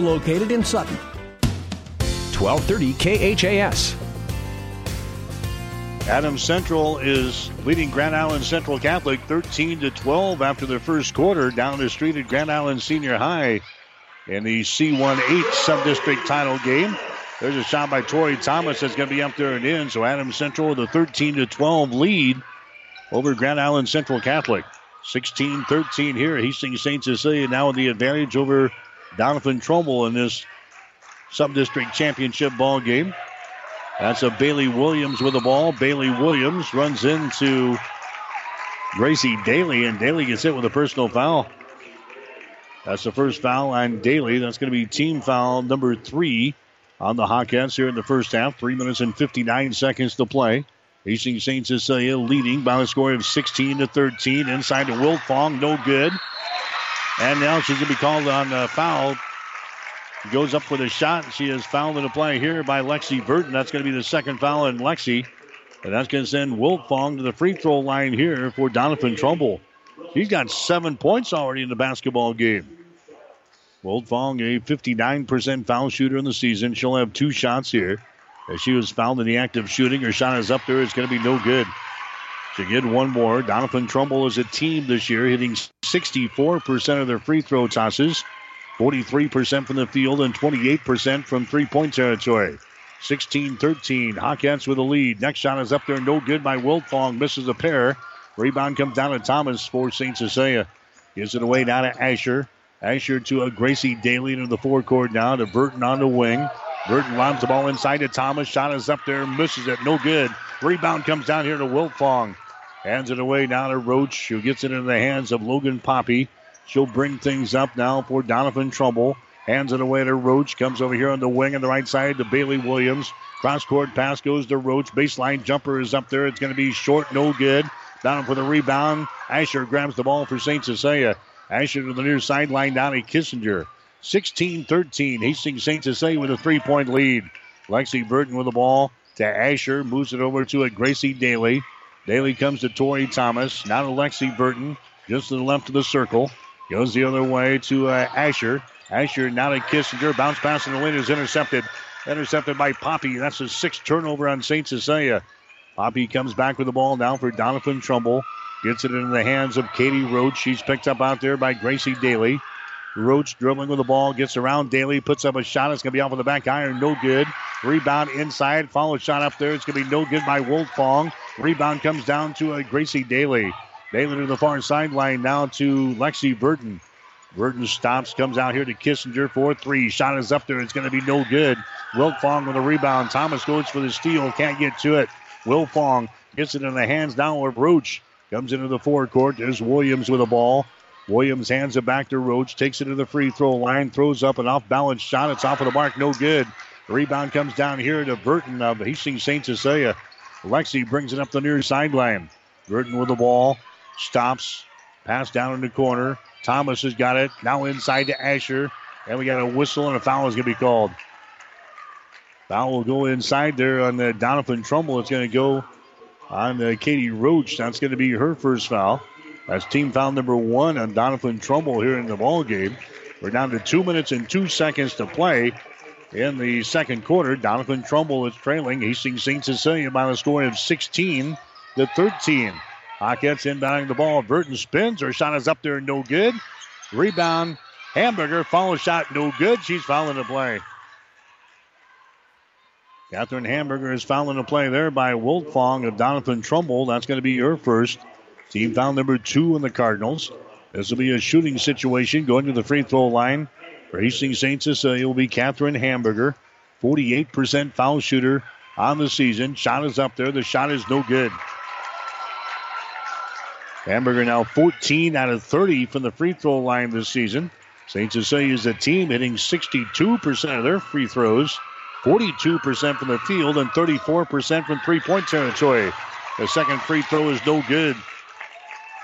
located in Sutton. 1230 KHAS. Adams Central is leading Grand Island Central Catholic 13 to 12 after their first quarter down the street at Grand Island Senior High in the C18 sub-district title game. There's a shot by Tori Thomas that's going to be up there and in. So Adams Central with a 13 to 12 lead over Grand Island Central Catholic. 16-13 here. Hastings St. Cecilia now with the advantage over Doniphan Trumbull in this sub-district championship ball game. That's a Bailey Williams with the ball. Bailey Williams runs into Gracie Daly, and Daly gets hit with a personal foul. That's the first foul on Daly. That's going to be team foul number three on the Hawkettes here in the first half. Three minutes and 59 seconds to play. Hastings St. Cecilia uh, leading by a score of 16 to 13. Inside to Wiltfong, no good. And now she's going to be called on a foul Goes up for a shot. She is fouled in the play here by Lexi Burton. That's going to be the second foul in Lexi. And that's going to send Wiltfong to the free throw line here for Doniphan Trumbull. He's got seven points already in the basketball game. Wiltfong, a 59% foul shooter in the season. She'll have two shots here. As she was fouled in the act of shooting, her shot is up there. It's going to be no good. She get one more. Doniphan Trumbull is a team this year, hitting 64% of their free throw tosses. 43% from the field and 28% from three point territory. 16 13. Hawkettes with a lead. Next shot is up there, no good by Wiltfong. Misses a pair. Rebound comes down to Thomas for St. Cecilia. Gives it away now to Asher. Asher to a Gracie Daly into the forecourt now to Burton on the wing. Burton lobs the ball inside to Thomas. Shot is up there, misses it, no good. Rebound comes down here to Wiltfong. Hands it away now to Roach, who gets it into the hands of Logan Poppy. She'll bring things up now for Doniphan Trumbull. Hands it away to Roach. Comes over here on the wing on the right side to Bailey Williams. Cross court pass goes to Roach. Baseline jumper is up there. It's going to be short, no good. Down for the rebound. Asher grabs the ball for St. Cecilia. Asher to the near sideline down to Kissinger. 16 13. Hastings St. Cecilia with a three point lead. Lexi Burton with the ball to Asher. Moves it over to a Gracie Daly. Daly comes to Tori Thomas. Now to Lexi Burton. Just to the left of the circle. Goes the other way to uh, Asher. Asher now to Kissinger. Bounce pass in the lane is intercepted. Intercepted by Poppy. That's a sixth turnover on St. Cecilia. Poppy comes back with the ball now for Doniphan Trumbull. Gets it into the hands of Katie Roach. She's picked up out there by Gracie Daly. Roach dribbling with the ball, gets around Daly, puts up a shot. It's going to be off of the back iron, no good. Rebound inside, follow shot up there. It's going to be no good by Wiltfong. Rebound comes down to a Gracie Daly. Daly to the far sideline now to Lexi Burton. Burton stops, comes out here to Kissinger for three. Shot is up there. It's going to be no good. Wiltfong with a rebound. Thomas goes for the steal. Can't get to it. Wiltfong gets it in the hands down with Roach. Comes into the forecourt. There's Williams with the ball. Williams hands it back to Roach. Takes it to the free throw line. Throws up an off balance shot. It's off of the mark. No good. The rebound comes down here to Burton of Hastings St. Cecilia. Lexi brings it up the near sideline. Burton with the ball. Stops. Pass down in the corner. Thomas has got it. Now inside to Asher. And we got a whistle and a foul is going to be called. Foul will go inside there on the Doniphan Trumbull. It's going to go on the Katie Roach. That's going to be her first foul. That's team foul number one on Doniphan Trumbull here in the ball game. We're down to two minutes and two seconds to play in the second quarter. Doniphan Trumbull is trailing Hastings St. Cecilia by a score of 16 to 13. Hawkettes inbounding the ball. Burton spins. Her shot is up there, no good. Rebound. Hamburger follow shot, no good. She's fouling the play. Catherine Hamburger is fouling the play there by Wiltfong of Doniphan Trumbull. That's going to be her first. Team foul number two in the Cardinals. This will be a shooting situation going to the free throw line. For Hastings St. Uh, Cecilia will be Catherine Hamburger, 48% foul shooter on the season. Shot is up there. The shot is no good. Hamburger now 14 out of 30 from the free throw line this season. St. Cecilia is a team hitting 62% of their free throws, 42% from the field, and 34% from three point territory. The second free throw is no good.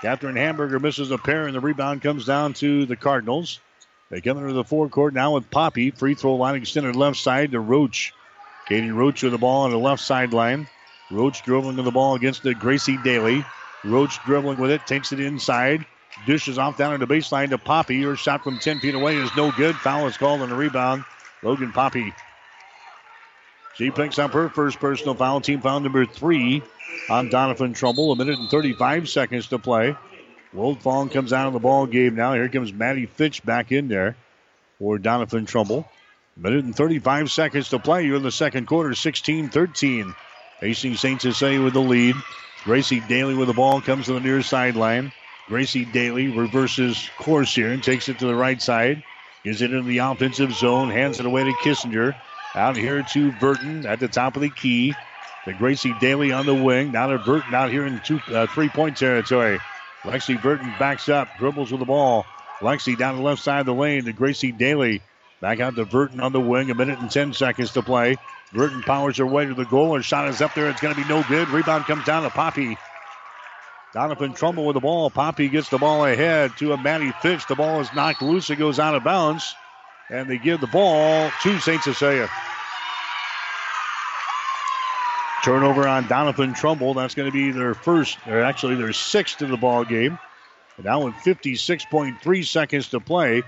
Catherine Hamburger misses a pair, and the rebound comes down to the Cardinals. They come into the forecourt now with Poppy. Free throw line extended left side to Roach. Katie Roach with the ball on the left sideline. Roach dribbling to the ball against the Gracie Daly. Roach dribbling with it, takes it inside. Dishes off down to the baseline to Poppy. Her shot from 10 feet away is no good. Foul is called on the rebound. Logan Poppy. She picks up her first personal foul. Team foul number three on Doniphan Trumbull. A minute and 35 seconds to play. Wiltfong comes out of the ball game now. Here comes Maddie Fitch back in there for Doniphan Trumbull. A minute and 35 seconds to play. You're in the second quarter, 16 13. Hastings St. Cecilia with the lead. Gracie Daly with the ball comes to the near sideline. Gracie Daly reverses course here and takes it to the right side. Gives it into the offensive zone, hands it away to Kissinger. Out here to Burton at the top of the key. The Gracie Daly on the wing. Now to Burton out here in two, uh, three point territory. Lexi Burton backs up, dribbles with the ball. Lexi down the left side of the lane to Gracie Daly. Back out to Burton on the wing. A minute and 10 seconds to play. Burton powers her way to the goal. Her shot is up there. It's going to be no good. Rebound comes down to Poppy. Doniphan Trumbull with the ball. Poppy gets the ball ahead to a Maddie Fitch. The ball is knocked loose. It goes out of bounds. And they give the ball to St. Cecilia. Turnover on Doniphan Trumbull. That's going to be their first, or actually their sixth of the ball game. And now with 56.3 seconds to play,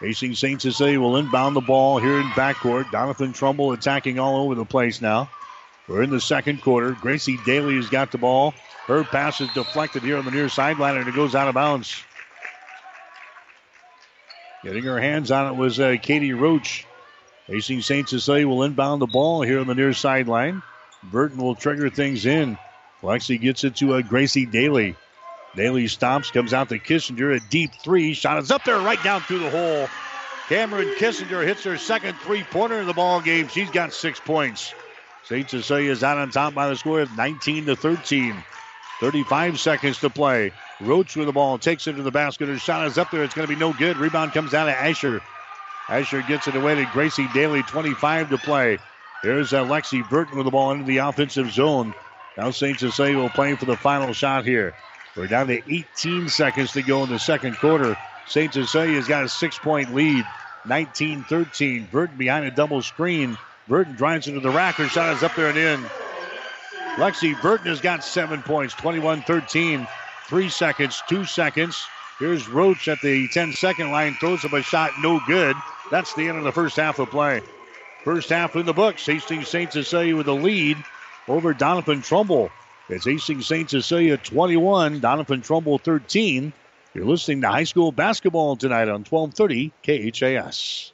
Hastings St. Cecilia will inbound the ball here in backcourt. Doniphan Trumbull attacking all over the place now. We're in the second quarter. Gracie Daly has got the ball. Her pass is deflected here on the near sideline and it goes out of bounds. Getting her hands on it was uh, Katie Roach. Hastings St. Cecilia will inbound the ball here on the near sideline. Burton will trigger things in. Lexi gets it to a Gracie Daly. Daly stops, comes out to Kissinger. A deep three. Shot is up there right down through the hole. Cameron Kissinger hits her second three pointer in the ball game. She's got six points. St. Cecilia is out on top by the score of 19 to 13. 35 seconds to play. Roach with the ball takes it to the basket. Her shot is up there. It's going to be no good. Rebound comes down to Asher. Asher gets it away to Gracie Daly. 25 to play. Here's Alexi Burton with the ball into the offensive zone. Now St. Cecilia will play for the final shot here. We're down to 18 seconds to go in the second quarter. St. Cecilia's got a six point lead. 19 13. Burton behind a double screen. Burton drives into the rack. Her shot is up there and in. Lexi Burton has got seven points. 21 13. Three seconds, two seconds. Here's Roach at the 10 second line. Throws up a shot, no good. That's the end of the first half of play. First half in the books. Hastings St. Cecilia with the lead over Doniphan Trumbull. It's Hastings St. Cecilia 21, Doniphan Trumbull 13. You're listening to high school basketball tonight on 1230 KHAS.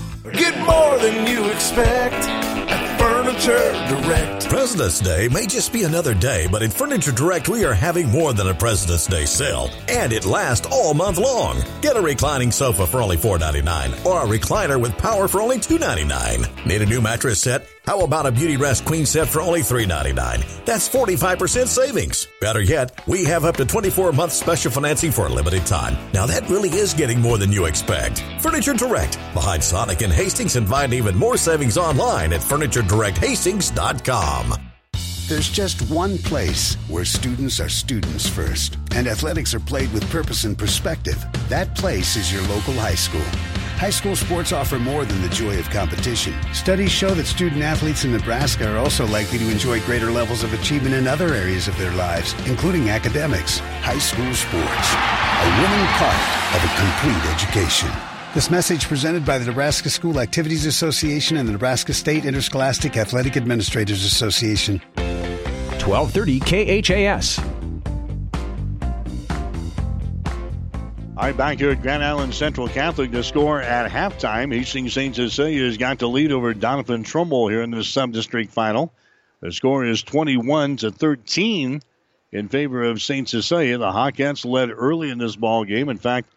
Get more than you expect at Furniture Direct. President's Day may just be another day, but at Furniture Direct, we are having more than a President's Day sale, and it lasts all month long. Get a reclining sofa for only $4.99 or a recliner with power for only $2.99. Need a new mattress set? How about a Beauty Rest Queen set for only $3.99? That's 45% savings. Better yet, we have up to 24 months special financing for a limited time. Now that really is getting more than you expect. Furniture Direct, behind Sonic and Hastings, and find even more savings online at FurnitureDirectHastings.com. There's just one place where students are students first, and athletics are played with purpose and perspective. That place is your local high school. High school sports offer more than the joy of competition. Studies show that student athletes in Nebraska are also likely to enjoy greater levels of achievement in other areas of their lives, including academics. High school sports, a winning part of a complete education. This message presented by the Nebraska School Activities Association and the Nebraska State Interscholastic Athletic Administrators Association. 1230 KHAS. All right, back here at Grand Island Central Catholic, the score at halftime. Hastings St. Cecilia has got the lead over Doniphan Trumbull here in the sub-district final. The score is 21 to 13 in favor of St. Cecilia. The Hawkettes led early in this ball game. In fact,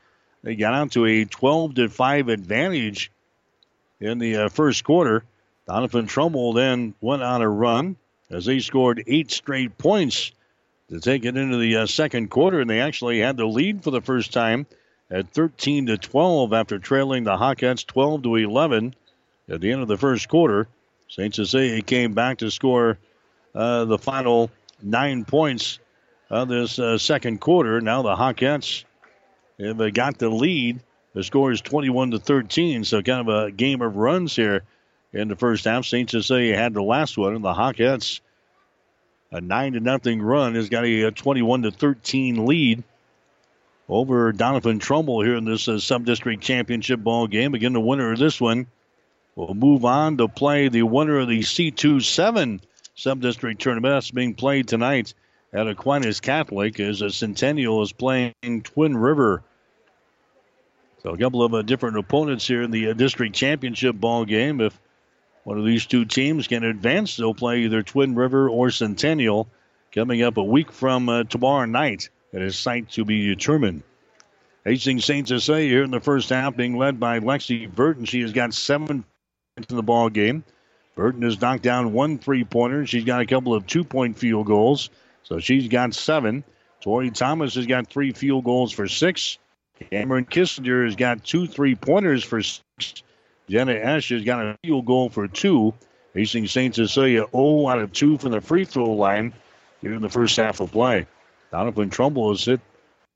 they got out to a 12 to 5 advantage in the uh, first quarter. Donovan Trumbull then went on a run as they scored eight straight points to take it into the uh, second quarter, and they actually had the lead for the first time at 13 to 12 after trailing the Hawkettes 12 to 11 at the end of the first quarter. St. Cecilia came back to score uh, the final nine points of this uh, second quarter. Now the Hawkettes have uh, got the lead. The score is 21 to 13, so kind of a game of runs here in the first half. St. Cecilia had the last one, and the Hawkettes a nine to nothing run has got a 21 to 13 lead over Doniphan Trumbull here in this uh, sub-district championship ball game. Again, the winner of this one will move on to play the winner of the C2-7 sub-district tournament that's being played tonight at Aquinas Catholic as a Centennial is playing Twin River. So a couple of uh, different opponents here in the uh, district championship ball game. If one of these two teams can advance. They'll play either Twin River or Centennial coming up a week from uh, tomorrow night at a site to be determined. Hastings St. Cecilia here in the first half being led by Lexi Burton. She has got seven points in the ball game. Burton has knocked down one three-pointer. She's got a couple of two-point field goals, so she's got seven. Tori Thomas has got three field goals for six. Cameron Kissinger has got two three-pointers for six. Jenna Esch has got a field goal for two. Hastings St. Cecilia 0 out of 2 from the free throw line here in the first half of play. Doniphan Trumbull has hit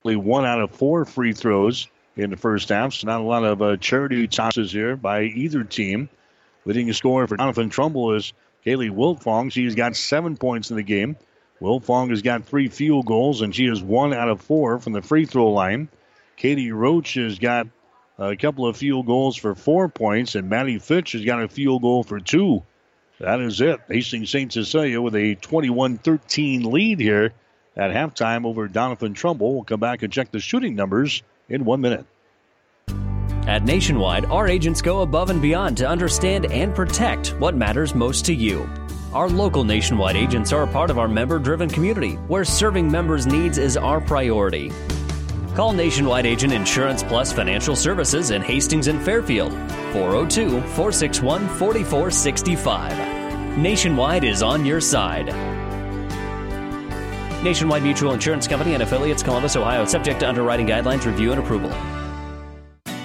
only one out of four free throws in the first half, so not a lot of uh, charity tosses here by either team. Leading scorer for Doniphan Trumbull is Kaylee Wiltfong. She's got seven points in the game. Wiltfong has got three field goals, and she is one out of four from the free throw line. Katie Roach has got a couple of field goals for four points, and Maddie Fitch has got a field goal for two. That is it. Hastings St. Cecilia with a 21 13 lead here at halftime over Doniphan Trumbull. We'll come back and check the shooting numbers in one minute. At Nationwide, our agents go above and beyond to understand and protect what matters most to you. Our local Nationwide agents are a part of our member driven community where serving members' needs is our priority. Call Nationwide Agent Insurance Plus Financial Services in Hastings and Fairfield 402 461 4465. Nationwide is on your side. Nationwide Mutual Insurance Company and affiliates, Columbus, Ohio, subject to underwriting guidelines, review, and approval.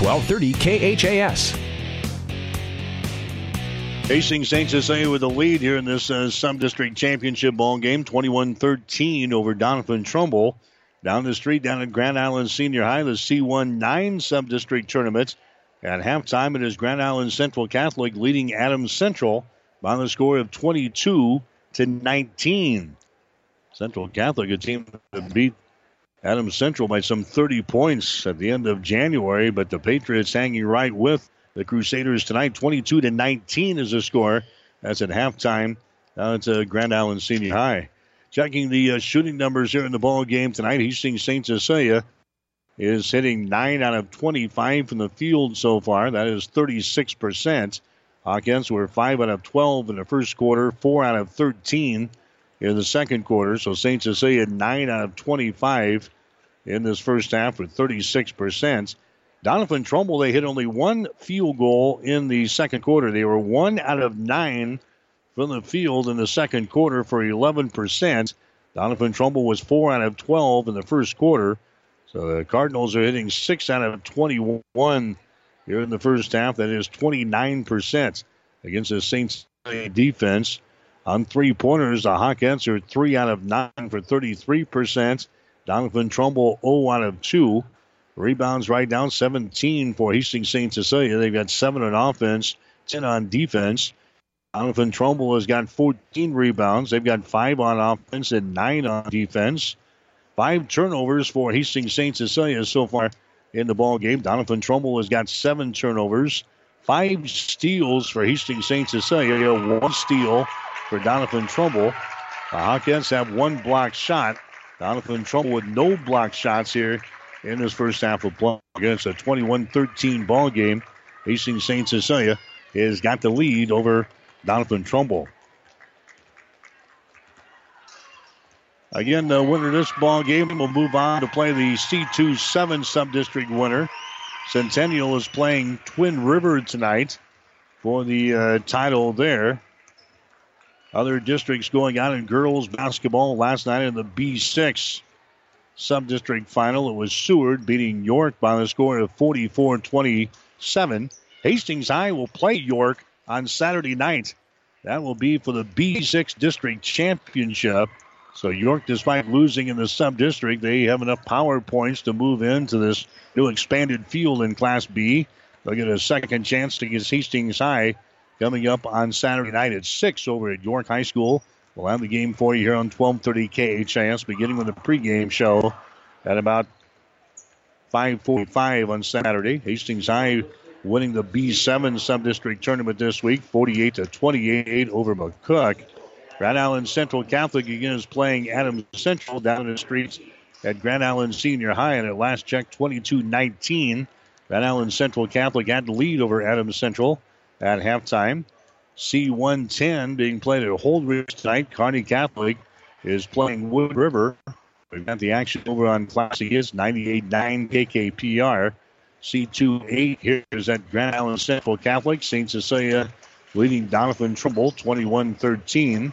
1230 KHAS. Hastings St. Cecilia with the lead here in this uh, sub-district championship ball game, 21-13 over Doniphan Trumbull. Down the street, down at Grand Island Senior High, the C1 nine sub-district tournament. At halftime, it is Grand Island Central Catholic leading Adams Central by the score of 22 to 19. Central Catholic, a team that beat Adams Central by some 30 points at the end of January, but the Patriots hanging right with the Crusaders tonight. 22 to 19 is the score That's at halftime. Now it's uh, Grand Island Senior High. Checking the uh, shooting numbers here in the ball game tonight, Hastings St. Cecilia is hitting 9 out of 25 from the field so far. That is 36%. Hawkins were 5 out of 12 in the first quarter, 4 out of 13 in the second quarter. So St. Cecilia 9 out of 25 in this first half with 36%. Doniphan Trumbull, they hit only one field goal in the second quarter. They were 1 out of 9 from the field in the second quarter for 11%. Doniphan Trumbull was 4 out of 12 in the first quarter. So the Cardinals are hitting 6 out of 21 here in the first half. That is 29% against the Saints defense. On three pointers, the Hawkins are 3 out of 9 for 33%. Doniphan Trumbull 0 out of 2. Rebounds right down 17 for Hastings St. Cecilia. They've got 7 on offense, 10 on defense. Doniphan Trumbull has got 14 rebounds. They've got 5 on offense and 9 on defense. Five turnovers for Hastings St. Cecilia so far in the ball game. Doniphan Trumbull has got seven turnovers, five steals for Hastings St. Cecilia, one steal for Doniphan Trumbull. The Hawkins have one block shot. Doniphan Trumbull with no block shots here in this first half of play. Against a 21-13 ball game. Hastings St. Cecilia has got the lead over Doniphan Trumbull. Again, the winner of this ball game will move on to play the C2 7 sub-district winner. Centennial is playing Twin River tonight for the uh, title there. Other districts going on in girls basketball last night in the B6 sub-district final. It was Seward beating York by the score of 44-27. Hastings High will play York on Saturday night. That will be for the B6 district championship. So York, despite losing in the sub-district, they have enough power points to move into this new expanded field in Class B. They'll get a second chance to get Hastings High coming up on Saturday night at 6 over at York High School. We'll have the game for you here on 1230 KHAS, beginning with a pregame show at about 545 on Saturday. Hastings High winning the B7 sub-district tournament this week, 48 to 28 over McCook. Grand Island Central Catholic again is playing Adams Central down in the streets at Grand Island Senior High, and at last check, 22-19. Grand Island Central Catholic had the lead over Adams Central at halftime. C110 being played at Holdrege tonight. Kearney Catholic is playing Wood River. We've got the action over on Classic is 98-9 KKPR. C2-8 here is at Grand Island Central Catholic. St. Cecilia leading Doniphan Trumbull 21-13.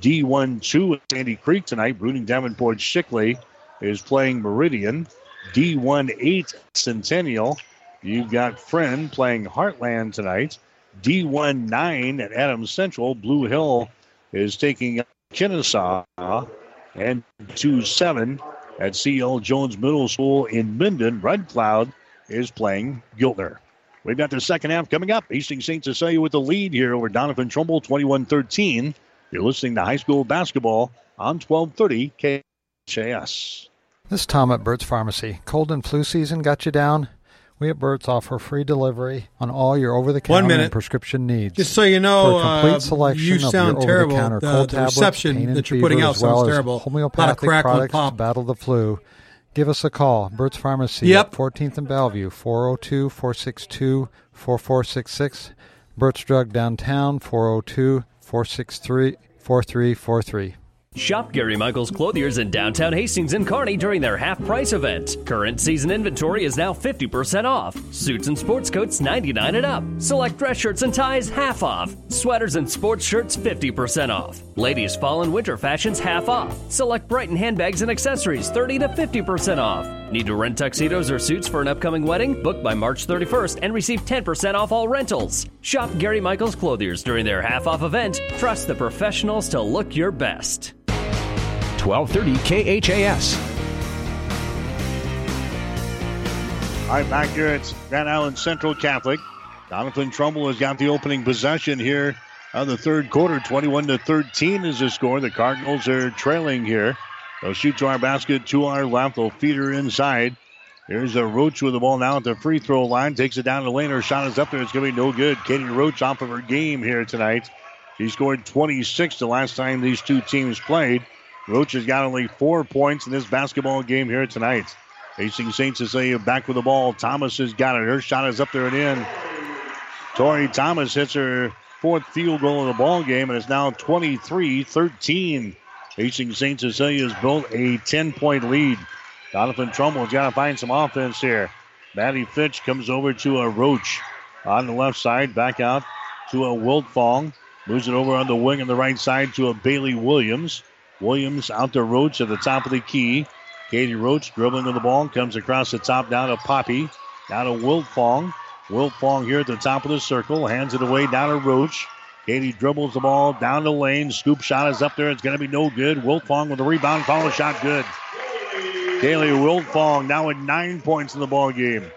D1-2 at Sandy Creek tonight. Bruning Davenport Shickley is playing Meridian. D1-8 Centennial. You've got Friend playing Heartland tonight. D1-9 at Adams Central. Blue Hill is taking Kenesaw And 2-7 at CL Jones Middle School in Minden. Red Cloud is playing Giltner. We've got the second half coming up. Hastings St. Cecilia with the lead here over Doniphan Trumbull, 21-13. You're listening to high school basketball on 1230 KHAS. This is Tom at Burt's Pharmacy. Cold and flu season got you down? We at Burt's offer free delivery on all your over-the-counter and prescription needs. Just so you know, For a complete uh, selection you of sound your terrible. over-the-counter The- cold the tablets, reception that you're putting out well sounds terrible. A of homeopathic crackle products pop. to battle the flu. Give us a call. Burt's Pharmacy Yep. at 14th and Bellevue, 402-462-4466. Burt's Drug downtown, 402-463-4343. Shop Gary Michaels Clothiers in downtown Hastings and Kearney during their half price event. Current season inventory is now 50% off. Suits and sports coats 99 and up. Select dress shirts and ties half off. Sweaters and sports shirts 50% off. Ladies fall and winter fashions half off. Select Brighton handbags and accessories 30 to 50% off. Need to rent tuxedos or suits for an upcoming wedding? Book by March 31st and receive 10% off all rentals. Shop Gary Michaels Clothiers during their half off event. Trust the professionals to look your best. 1230 KHAS. All right, back here at Grand Island Central Catholic. Doniphan Trumbull has got the opening possession here on the third quarter. 21 to 13 is the score. The Cardinals are trailing here. They'll shoot to our basket, to our left. They'll feed her inside. Here's a Roach with the ball now at the free throw line. Takes it down the lane. Her shot is up there. It's going to be no good. Katie Roach off of her game here tonight. She scored 26 the last time these two teams played. Roach has got only four points in this basketball game here tonight. Hastings St. Cecilia back with the ball. Thomas has got it. Her shot is up there and in. Tori Thomas hits her fourth field goal of the ball game, and it's now 23-13. Hastings St. Cecilia has built a 10-point lead. Doniphan Trumbull's got to find some offense here. Maddie Fitch comes over to a Roach on the left side, back out to a Wiltfong. Moves it over on the wing on the right side to a Bailey Williams. Williams out to Roach at the top of the key. Katie Roach dribbling with the ball, comes across the top down to Poppy. Down to Wiltfong. Wiltfong here at the top of the circle, hands it away down to Roach. Katie dribbles the ball down the lane. Scoop shot is up there. It's going to be no good. Wiltfong with the rebound. Follow shot good. Kaylee Wiltfong now with nine points in the ball game.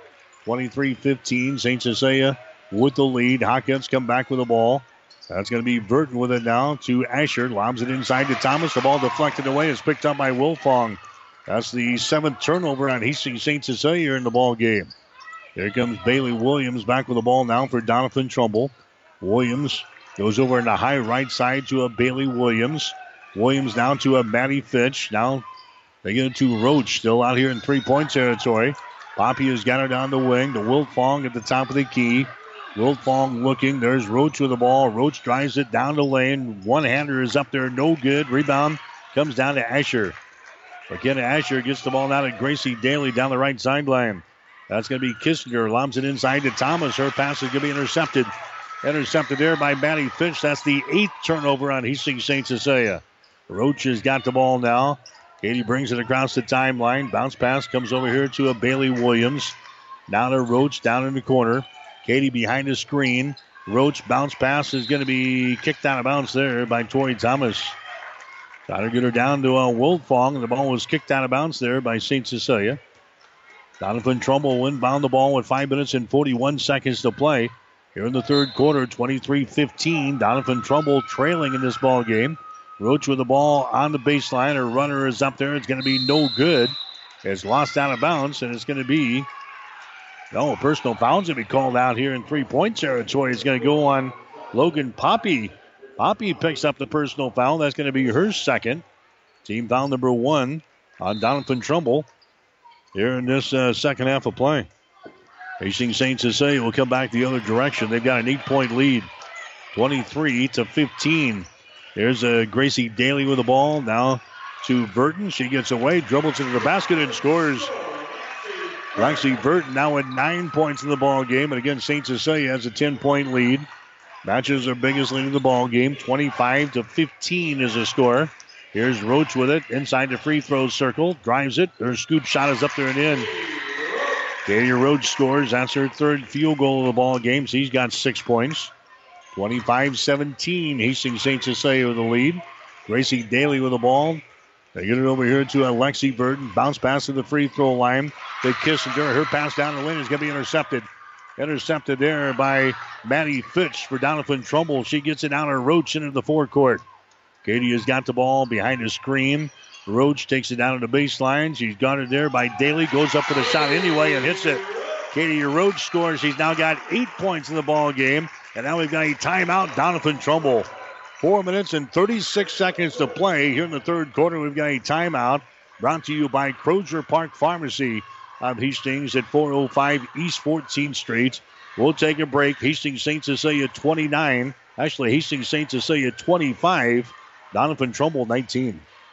23-15. St. Cecilia with the lead. Hawkins come back with the ball. That's going to be Burton with it now to Asher. Lobs it inside to Thomas. The ball deflected away. It's picked up by Wiltfong. That's the seventh turnover on Hastings St. Cecilia in the ball game. Here comes Bailey Williams back with the ball now for Doniphan Trumbull. Williams goes over in the high right side to a Bailey Williams. Williams down to a Maddie Fitch. Now they get it to Roach, still out here in three point territory. Poppy has got down the wing to Wiltfong at the top of the key. Wiltfong looking. There's Roach with the ball. Roach drives it down the lane. One hander is up there, no good. Rebound comes down to Asher. Again, Asher gets the ball now to Gracie Daly down the right sideline. That's going to be Kissinger. Lobs it inside to Thomas. Her pass is going to be intercepted. Intercepted there by Maddie Fitch. That's the eighth turnover on Hastings St. Cecilia. Roach has got the ball now. Katie brings it across the timeline. Bounce pass comes over here to a Bailey Williams. Now to Roach down in the corner. Katie behind the screen. Roach bounce pass is going to be kicked out of bounds there by Tori Thomas. Trying to get her down to uh, a Wiltfong, and the ball was kicked out of bounds there by St. Cecilia. Doniphan Trumbull inbound the ball with 5 minutes and 41 seconds to play. Here in the third quarter, 23 15. Doniphan Trumbull trailing in this ball game. Roach with the ball on the baseline. Her runner is up there. It's going to be no good. It's lost out of bounds, and it's going to be no personal foul's going to be called out here in three point territory. It's going to go on Logan Poppy. Poppy picks up the personal foul. That's going to be her second. Team foul number one on Doniphan Trumbull here in this uh, second half of play. Hastings St. Cecilia will come back the other direction. They've got an eight point lead, 23 to 15. There's uh, Gracie Daly with the ball. Now to Burton. She gets away, dribbles into the basket, and scores. Lexi Burton now at nine points in the ball game. And again, St. Cecilia has a 10 point lead. Matches their biggest lead in the ball game. 25 to 15 is the score. Here's Roach with it inside the free throw circle. Drives it. Her scoop shot is up there and in. Katie Roach scores. That's her third field goal of the ball game. So he's got six points. 25 17. Hastings St. Cecilia with the lead. Gracie Daly with the ball. They get it over here to uh, Alexi Burton. Bounce pass to the free throw line. They To Kissinger. Her pass down the lane is going to be intercepted. Intercepted there by Maddie Fitch for Doniphan Trumbull. She gets it down to Roach into the forecourt. Katie has got the ball behind the screen. Roach takes it down to the baseline. She's got it there by Daly. Goes up for the shot anyway and hits it. Katie Roach scores. She's now got eight points in the ball game. And now we've got a timeout. Doniphan Trumbull. Four minutes and 36 seconds to play here in the third quarter. We've got a timeout brought to you by Crozier Park Pharmacy of Hastings at 405 East 14th Street. We'll take a break. Hastings St. Cecilia 29. Actually, Hastings St. Cecilia 25. Doniphan Trumbull 19.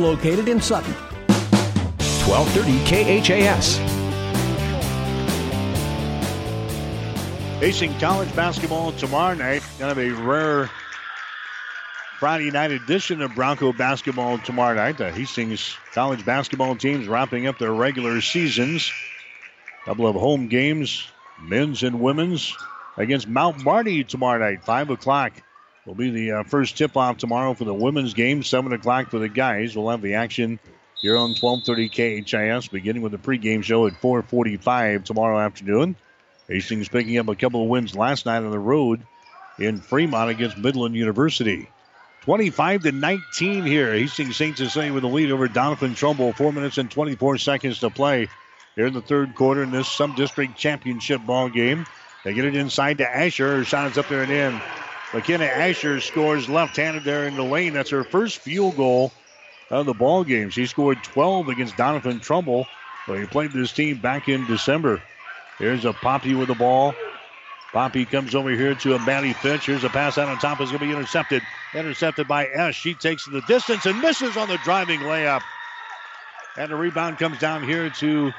located in Sutton. 1230 KHAS. Hastings College basketball tomorrow night. Kind of a rare Friday night edition of Bronco basketball tomorrow night. The Hastings College basketball teams wrapping up their regular seasons. Couple of home games, men's and women's, against Mount Marty tomorrow night, 5 o'clock. Will be the uh, first tip off tomorrow for the women's game. 7 o'clock for the guys. We'll have the action here on 1230 KHAS, beginning with the pregame show at 445 tomorrow afternoon. Hastings picking up a couple of wins last night on the road in Fremont against Midland University. 25 to 19 here. Hastings St. Cecilia with the lead over Doniphan Trumbull. Four minutes and 24 seconds to play here in the third quarter in this sub-district championship ball game. They get it inside to Asher. Her shot is up there and in. McKenna Asher scores left-handed there in the lane. That's her first field goal of the ball game. She scored 12 against Doniphan Trumbull. Well, he played this team back in December. Here's a Poppy with the ball. Poppy comes over here to a Maddie Fitch. Here's a pass out on top. Is going to be intercepted. Intercepted by S. She takes the distance and misses on the driving layup. And the rebound comes down here to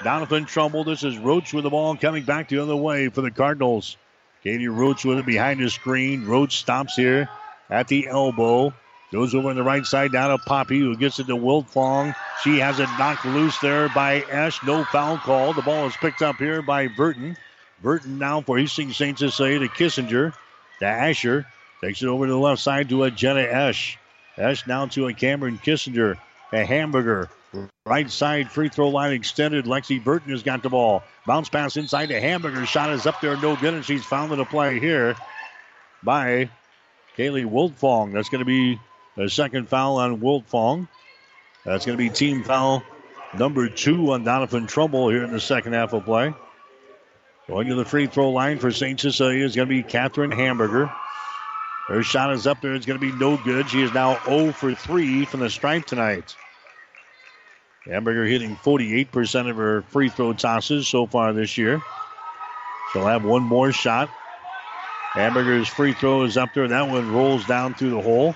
Doniphan Trumbull. This is Roach with the ball coming back the other way for the Cardinals. Katie Roach with it behind the screen. Roach stops here at the elbow. Goes over on the right side down to Poppy, who gets it to Wiltfong. She has it knocked loose there by Ash. No foul call. The ball is picked up here by Burton. Burton now for Hastings St. Cecilia to Kissinger. To Asher. Takes it over to the left side to a Jenna Esch. Esch now to a Cameron Kissinger. A Hamburger. Right side free throw line extended. Lexi Burton has got the ball. Bounce pass inside to Hamburger. Shot is up there, no good, and she's fouled a play here by Kaylee Wiltfong. That's going to be a second foul on Wiltfong. That's going to be team foul number two on Doniphan Trumbull here in the second half of play. Going to the free throw line for St. Cecilia is going to be Catherine Hamburger. Her shot is up there. It's going to be no good. She is now 0 for 3 from the stripe tonight. Hamburger hitting 48% of her free throw tosses so far this year. She'll have one more shot. Hamburger's free throw is up there. That one rolls down through the hole.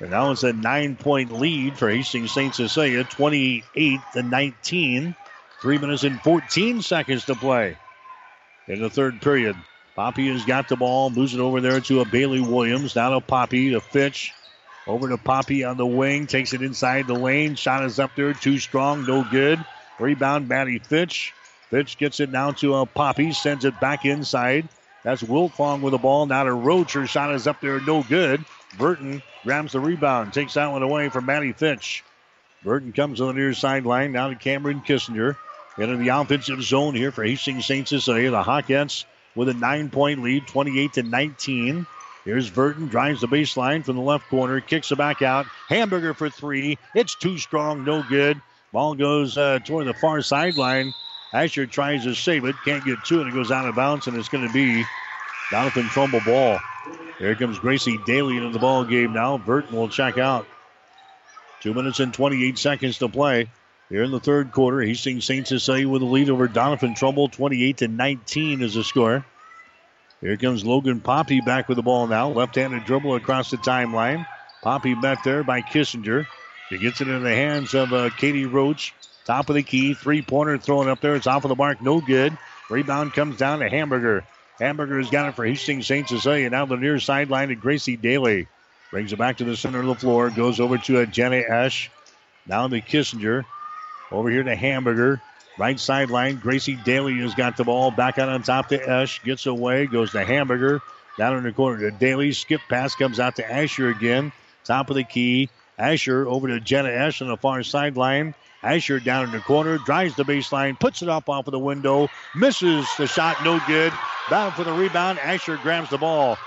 And now it's a nine point lead for Hastings St. Cecilia, 28 to 19. Three minutes and 14 seconds to play in the third period. Poppy has got the ball, moves it over there to a Bailey Williams. Now to Poppy to Fitch. Over to Poppy on the wing, takes it inside the lane. Shot is up there, too strong, no good. Rebound, Maddie Fitch. Fitch gets it down to uh, a Poppy, sends it back inside. That's Wiltfong with the ball. Now to Roach. Her shot is up there, no good. Burton grabs the rebound, takes that one away from Maddie Fitch. Burton comes to the near sideline. Now to Cameron Kissinger. Into the offensive zone here for Hastings St. Cecilia. The Hawkettes with a nine point lead, 28 to 19. Here's Burton, drives the baseline from the left corner, kicks it back out. Hamburger for three. It's too strong, no good. Ball goes uh, toward the far sideline. Asher tries to save it, can't get to it. It goes out of bounds, and it's going to be Doniphan Trumbull ball. Here comes Gracie Daly into the ball game now. Burton will check out. Two minutes and 28 seconds to play. Here in the third quarter, Hastings St. Cecilia with a lead over Doniphan Trumbull. 28 to 19 is the score. Here comes Logan Poppy back with the ball now. Left-handed dribble across the timeline. Poppy met there by Kissinger. She gets it in the hands of uh, Katie Roach. Top of the key. Three-pointer thrown up there. It's off of the mark. No good. Rebound comes down to Hamburger. Hamburger has got it for Hastings St. Cecilia. Now the near sideline to Gracie Daly. Brings it back to the center of the floor. Goes over to a Jenny Esch. Now to Kissinger. Over here to Hamburger. Right sideline, Gracie Daly has got the ball back out on top to Esch. Gets away, goes to Hamburger. Down in the corner to Daly. Skip pass comes out to Asher again. Top of the key. Asher over to Jenna Esch on the far sideline. Asher down in the corner, drives the baseline, puts it up off of the window, misses the shot, no good. Bound for the rebound. Asher grabs the ball.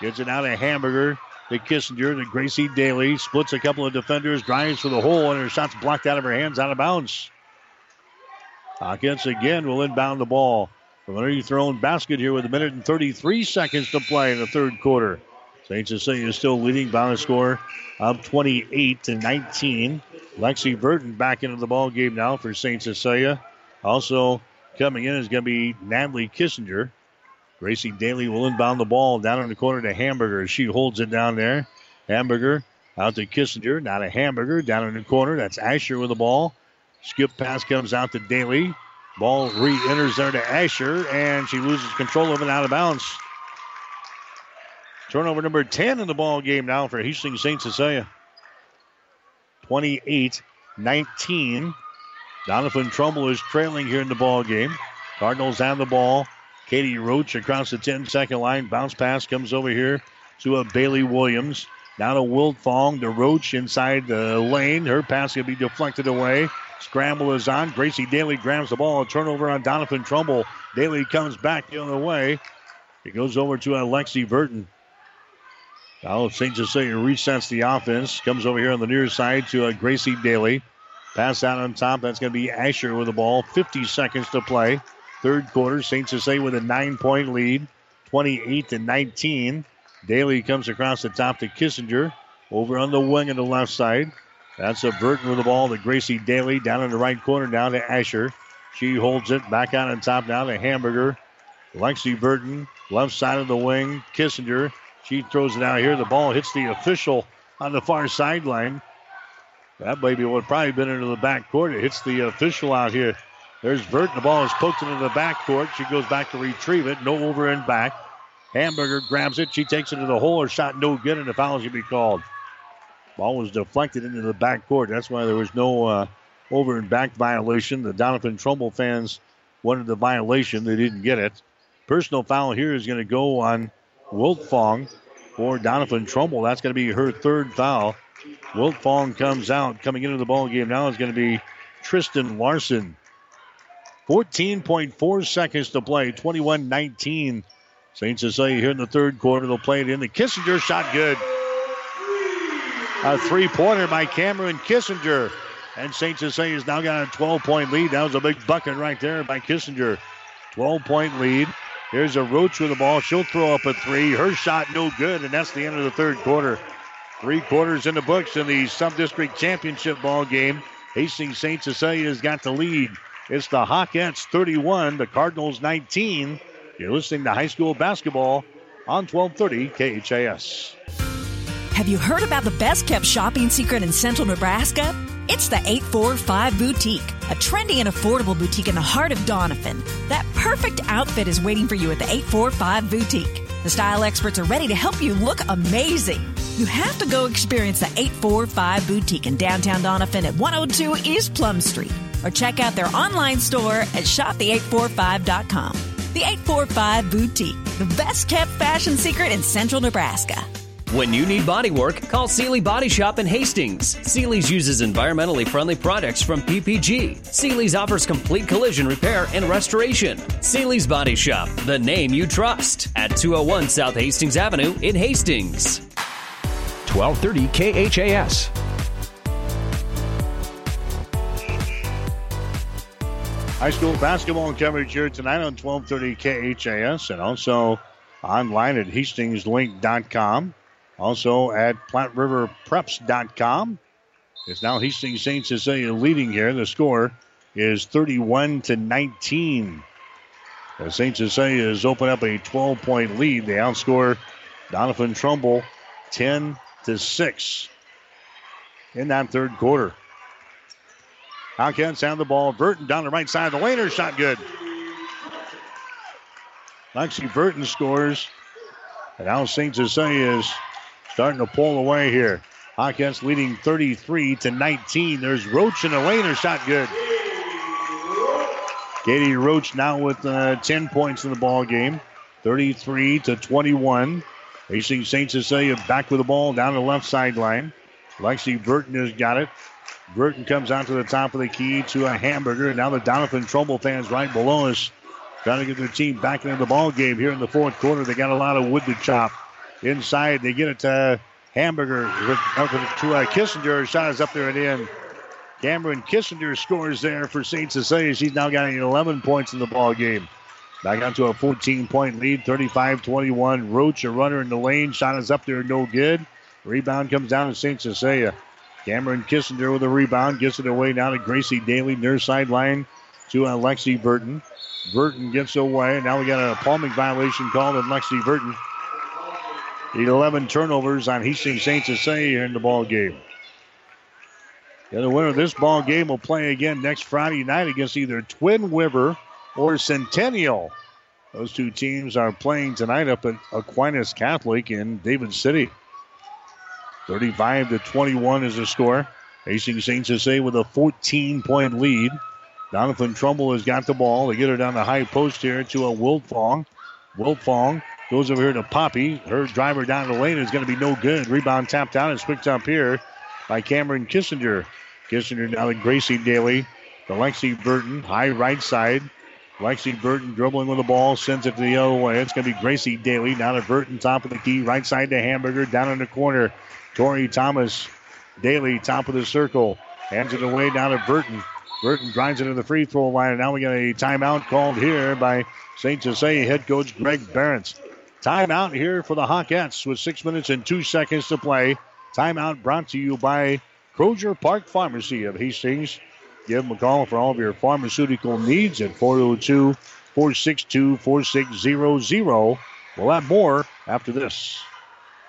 Gets it out of Hamburger to Kissinger to Gracie Daly. Splits a couple of defenders, drives for the hole, and her shot's blocked out of her hands, out of bounds. Hawkins again will inbound the ball from underneath their own basket here with a minute and 33 seconds to play in the third quarter. St. Cecilia is still leading by a score of 28 to 19. Lexi Burton back into the ball game now for St. Cecilia. Also coming in is going to be Natalie Kissinger. Gracie Daly will inbound the ball down in the corner to Hamburger. She holds it down there. Hamburger out to Kissinger. Now to Hamburger down in the corner. That's Asher with the ball. Skip pass comes out to Daly. Ball re enters there to Asher, and she loses control of it out of bounds. Turnover number 10 in the ball game now for Hastings St. Cecilia. 28 19. Doniphan Trumbull is trailing here in the ball game. Cardinals have the ball. Katie Roach across the 10 second line. Bounce pass comes over here to a Bailey Williams. Now to Wiltfong, to Roach inside the lane. Her pass can be deflected away. Scramble is on. Gracie Daly grabs the ball. A turnover on Doniphan Trumbull. Daly comes back the other way. It goes over to Alexi Burton. Now St. Cecilia resets the offense. Comes over here on the near side to uh, Gracie Daly. Pass out on top. That's going to be Asher with the ball. 50 seconds to play. Third quarter. St. Cecilia with a nine point lead. 28 to 19. Daly comes across the top to Kissinger. Over on the wing on the left side. That's a Burton with the ball to Gracie Daly. Down in the right corner down to Asher. She holds it back out on top now to Hamburger. Lexi Burton, left side of the wing. Kissinger. She throws it out here. The ball hits the official on the far sideline. That baby would probably been into the back court. It hits the official out here. There's Burton. The ball is poked into the back court. She goes back to retrieve it. No over and back. Hamburger grabs it. She takes it to the hole. Her shot no good, and the foul should be called. Ball was deflected into the back court. That's why there was no uh, over and back violation. The Doniphan Trumbull fans wanted the violation. They didn't get it. Personal foul here is going to go on Wiltfong for Doniphan Trumbull. That's going to be her third foul. Wiltfong comes out. Coming into the ball game now is going to be Tristan Larson. 14.4 seconds to play. 21 19 St. Cecilia here in the third quarter. They'll play it in. The Kissinger shot good. A three pointer by Cameron Kissinger. And St. Cecilia's now got a 12 point lead. That was a big bucket right there by Kissinger. 12 point lead. Here's a Roach with the ball. She'll throw up a three. Her shot no good, and that's the end of the third quarter. Three quarters in the books in the sub district championship ball game. Hastings St. Cecilia has got the lead. It's the Hawkettes 31, the Cardinals 19. You're listening to high school basketball on 1230 KHAS. Have you heard about the best kept shopping secret in central Nebraska? It's the 845 Boutique, a trendy and affordable boutique in the heart of Doniphan. That perfect outfit is waiting for you at the 845 Boutique. The style experts are ready to help you look amazing. You have to go experience the 845 Boutique in downtown Doniphan at 102 East Plum Street or check out their online store at shopthe845.com. The 845 Boutique, the best kept fashion secret in central Nebraska. When you need body work, call Seely Body Shop in Hastings. Seely's uses environmentally friendly products from PPG. Seely's offers complete collision repair and restoration. Seely's Body Shop, the name you trust, at 201 South Hastings Avenue in Hastings. 1230 KHAS. High school basketball coverage here tonight on 1230 KHAS and also online at hastingslink.com. Also at PlatteRiverPreps.com. It's now Hastings St. Cecilia leading here. The score is 31 to 19. As St. Cecilia has opened up a 12 point lead. They outscore Doniphan Trumbull 10 to 6 in that third quarter. Hawkettes have the ball. Burton down the right side of the lane. Her shot good. Lexi Burton scores. And now St. Cecilia is starting to pull away here. Hawkettes leading 33 to 19. There's Roach in the lane. Her shot good. Katie Roach now with uh, 10 points in the ball game. 33 to 21. Hastings St. Cecilia back with the ball down the left sideline. Lexi Burton has got it. Burton comes out to the top of the key to a hamburger. Now the Doniphan Trumbull fans right below us trying to get their team back into the ball game here in the fourth quarter. They got a lot of wood to chop. Inside, they get it to Hamburger to uh, Kissinger. Shot is up there and in. Cameron Kissinger scores there for St. Cecilia. She's now got 11 points in the ball game. Back onto a 14 point lead, 35 21. Roach, a runner in the lane. Shot is up there, no good. Rebound comes down to St. Cecilia. Cameron Kissinger with a rebound, gets it away now to Gracie Daly near sideline to Alexi Burton. Burton gets away. Now we got a palming violation called on Lexi Burton. 11 turnovers on Hastings St. Cecilia in the ball game. The winner of this ball game will play again next Friday night against either Twin River or Centennial. Those two teams are playing tonight up at Aquinas Catholic in David City. 35 to 21 is the score. Hastings St. Cecilia with a 14 point lead. Doniphan Trumbull has got the ball. They get her down the high post here to a Wiltfong. Wiltfong Goes over here to Poppy. Her driver down the lane is going to be no good. Rebound tapped out and picked up here by Cameron Kissinger. Kissinger now to Gracie Daly. To Lexi Burton. High right side. Lexi Burton dribbling with the ball, sends it to the other way. It's going to be Gracie Daly. Now to Burton, top of the key. Right side to Hamburger. Down in the corner. Tori Thomas. Daly, top of the circle. Hands it away down to Burton. Burton drives it to the free throw line. And now we got a timeout called here by St. Jose head coach Greg Barrett. Timeout here for the Hawkettes with six minutes and two seconds to play. Timeout brought to you by Crozier Park Pharmacy of Hastings. Give them a call for all of your pharmaceutical needs at 402 462 4600. We'll have more after this.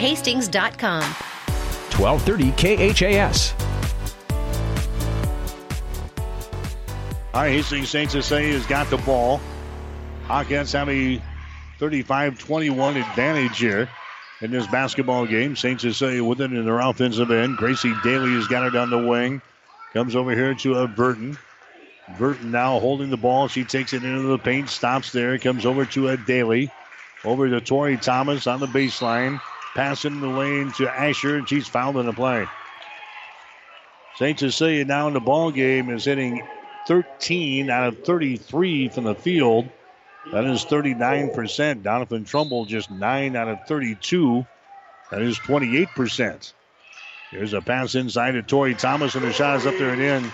hastings.com. 1230 KHAS. All right, Hastings St. Cecilia has got the ball. Hawkettes have a 35-21 advantage here in this basketball game. St. Cecilia with it in their offensive end. Gracie Daly has got it on the wing. Comes over here to a Burton. Burton now holding the ball. She takes it into the paint, stops there, comes over to a Daly. Over to Tori Thomas on the baseline. Passing the lane to Asher, and she's fouled in the play. St. Cecilia now in the ball game is hitting 13 out of 33 from the field. That is 39%. Doniphan Trumbull just 9 out of 32. That is 28%. Here's a pass inside to Tori Thomas, and the shot is up there and in.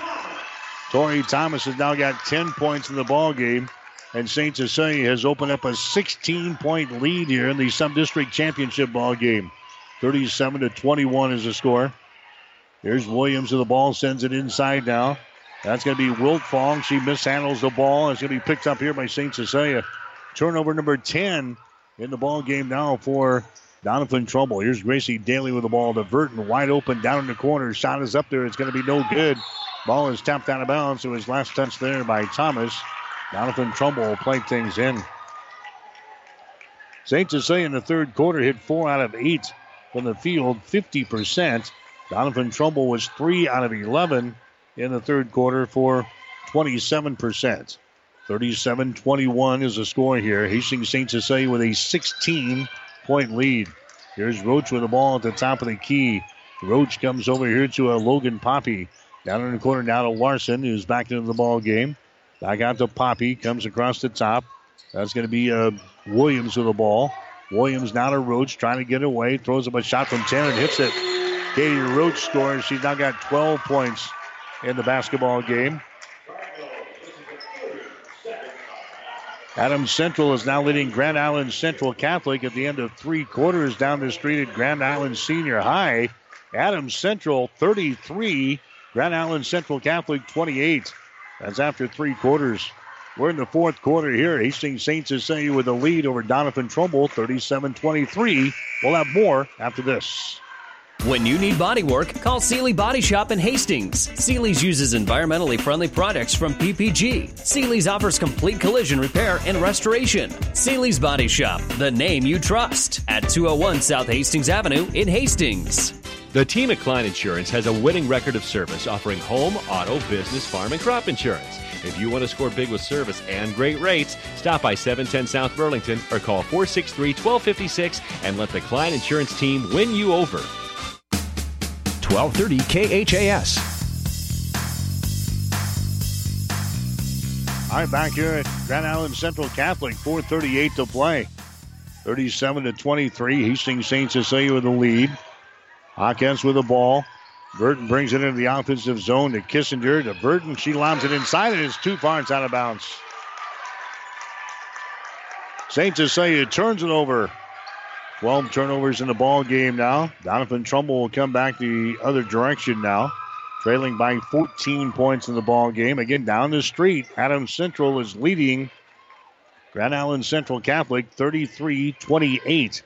Tori Thomas has now got 10 points in the ball game, and St. Cecilia has opened up a 16-point lead here in the sub-district championship ball game. 37 to 21 is the score. Here's Williams to the ball, sends it inside now. That's going to be Wiltfong. She mishandles the ball. It's going to be picked up here by St. Cecilia. Turnover number 10 in the ball game now for Doniphan Trumbull. Here's Gracie Daly with the ball to Burton. Wide open down in the corner. Shot is up there. It's going to be no good. Ball is tapped out of bounds. It was last touch there by Thomas. Doniphan Trumbull will play things in. St. Cecilia in the third quarter hit four out of eight from the field, 50%. Doniphan Trumbull was three out of 11 in the third quarter for 27%. 37 21 is the score here. Hastings St. Cecilia with a 16 point lead. Here's Roach with the ball at the top of the key. Roach comes over here to a Logan Poppy. Down in the corner now to Larson, who's back into the ball game. Back out to Poppy, comes across the top. That's going to be uh, Williams with the ball. Williams now to Roach, trying to get away. Throws up a shot from 10 and hits it. Katie Roach scores. She's now got 12 points in the basketball game. Adams Central is now leading Grand Island Central Catholic at the end of three quarters down the street at Grand Island Senior High. Adams Central 33, Grand Island Central Catholic 28. That's after three quarters. We're in the fourth quarter here. Hastings St. Cecilia with a lead over Doniphan Trumbull 37 23. We'll have more after this. When you need body work, call Seely Body Shop in Hastings. Seely's uses environmentally friendly products from PPG. Seely's offers complete collision repair and restoration. Seely's Body Shop, the name you trust, at 201 South Hastings Avenue in Hastings. The team at Klein Insurance has a winning record of service offering home, auto, business, farm, and crop insurance. If you want to score big with service and great rates, stop by 710 South Burlington or call 463 1256 and let the Klein Insurance team win you over. 1230 KHAS. All right, back here at Grand Island Central Catholic, 438 to play. 37 to 23. Hastings St. Cecilia with the lead. Hawkettes with the ball. Burton brings it into the offensive zone to Kissinger. To Burton. She lobs it inside and it's too far. It's out of bounds. St. Cecilia turns it over. 12 turnovers in the ball game now. Doniphan Trumbull will come back the other direction now. Trailing by 14 points in the ball game. Again, down the street, Adams Central is leading Grand Island Central Catholic 33 28.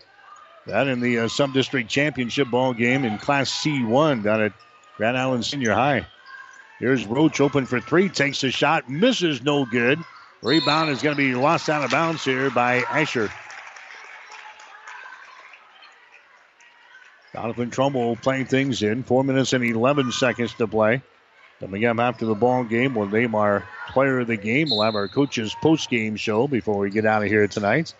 That in the uh, sub district championship ball game in Class C1 down at Grand Island Senior High. Here's Roach open for three, takes a shot, misses no good. Rebound is going to be lost out of bounds here by Asher. Doniphan Trumbull playing things in. Four minutes and 11 seconds to play. Coming up after the ball game, we'll name our player of the game. We'll have our coaches post game show before we get out of here tonight.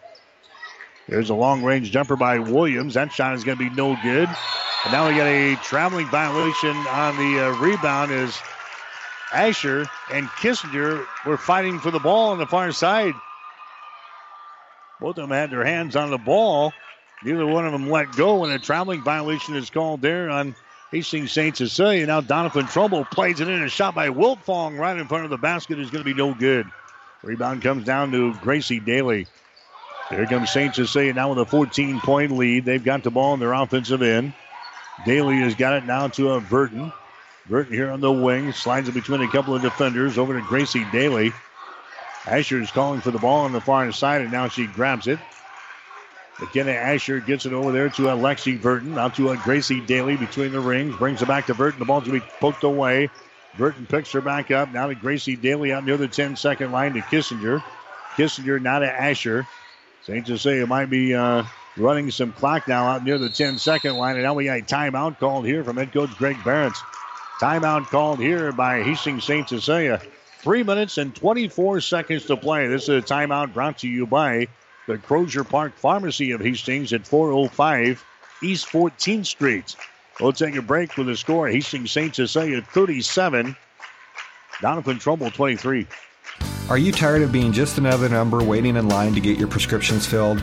There's a long range jumper by Williams. That shot is going to be no good. And now we got a traveling violation on the uh, rebound as Asher and Kissinger were fighting for the ball on the far side. Both of them had their hands on the ball. Neither one of them let go, and a traveling violation is called there on Hastings St. Cecilia. Now Doniphan Trumbull plays it in. A shot by Wiltfong right in front of the basket is going to be no good. Rebound comes down to Gracie Daly. Here comes St. Cecilia now with a 14 point lead. They've got the ball in their offensive end. Daly has got it now to a Burton. Burton here on the wing slides it between a couple of defenders over to Gracie Daly. Asher is calling for the ball on the far side, and now she grabs it. McKenna Asher gets it over there to Alexi Burton. out to a Gracie Daly between the rings. Brings it back to Burton. The ball's going to be poked away. Burton picks her back up. Now to Gracie Daly out near the 10 second line to Kissinger. Kissinger now to Asher. St. Cecilia might be uh, running some clock now out near the 10 second line. And now we got a timeout called here from head coach Greg Barrett. Timeout called here by Hastings St. Cecilia. Three minutes and 24 seconds to play. This is a timeout brought to you by the Crozier Park Pharmacy of Hastings at 405 East 14th Street. We'll take a break with the score. Hastings St. Cecilia 37, Doniphan Trumbull 23. Are you tired of being just another number waiting in line to get your prescriptions filled?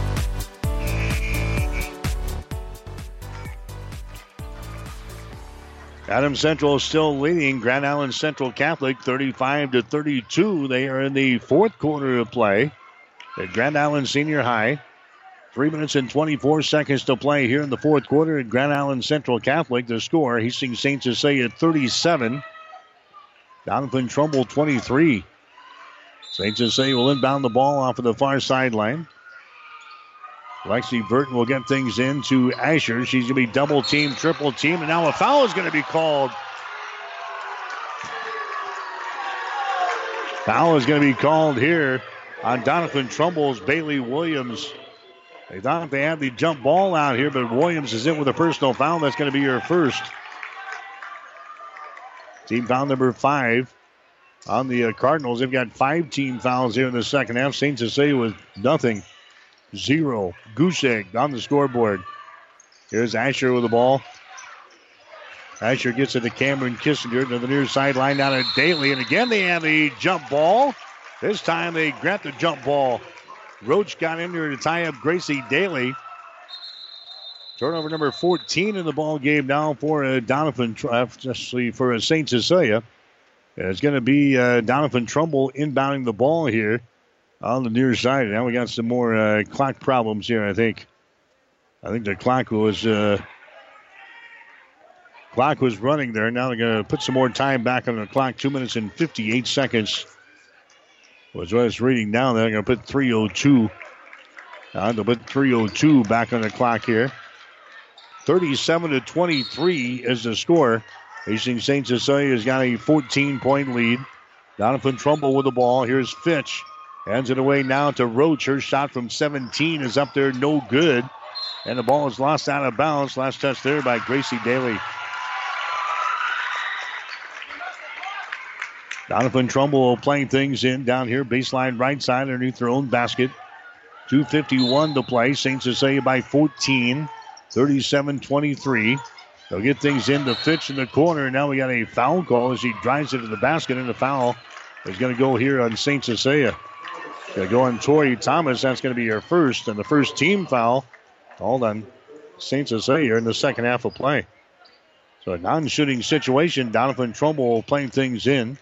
Adam Central is still leading Grand Island Central Catholic 35 to 32. They are in the fourth quarter of play at Grand Island Senior High. Three minutes and 24 seconds to play here in the fourth quarter at Grand Island Central Catholic. The score, Hastings St. Cecilia 37, Doniphan Trumbull 23. St. Cecilia will inbound the ball off of the far sideline. Lexi Burton will get things into Asher. She's going to be double team, triple team, and now a foul is going to be called. Foul is going to be called here on Doniphan Trumbull's Bailey Williams. They thought they had the jump ball out here, but Williams is in with a personal foul. That's going to be your first. Team foul number five on the uh, Cardinals. They've got five team fouls here in the second half. St. Cecilia with nothing zero. Goose egg on the scoreboard. Here's Asher with the ball. Asher gets it to Cameron Kissinger to the near sideline down at Daly. And again, they have the jump ball. This time they grab the jump ball. Roach got in there to tie up Gracie Daly. Turnover number 14 in the ball game now for uh, Doniphan, uh, for uh, St. Cecilia. It's going to be uh, Doniphan Trumbull inbounding the ball here on the near side. Now we got some more uh, clock problems here. I think. I think the clock was uh, clock was running there. Now they're going to put some more time back on the clock. Two minutes and 58 seconds was what it's reading now. They're going to put 302. Uh, they'll put 302 back on the clock here. 37 to 23 is the score. Hastings St. Cecilia has got a 14 point lead. Doniphan Trumbull with the ball. Here's Fitch. Hands it away now to Roach. Her shot from 17 is up there, no good. And the ball is lost out of bounds. Last touch there by Gracie Daly. Doniphan Trumbull playing things in down here, baseline right side underneath their own basket. 2.51 to play. St. Cecilia by 14, 37 23. They'll get things in to Fitch in the corner. Now we got a foul call as he drives it to the basket, and the foul is going to go here on St. Cecilia. Going to go Tori Thomas. That's going to be her first, and the first team foul. All on St. Cecilia in the second half of play. So a non-shooting situation. Doniphan Trumbull playing things in.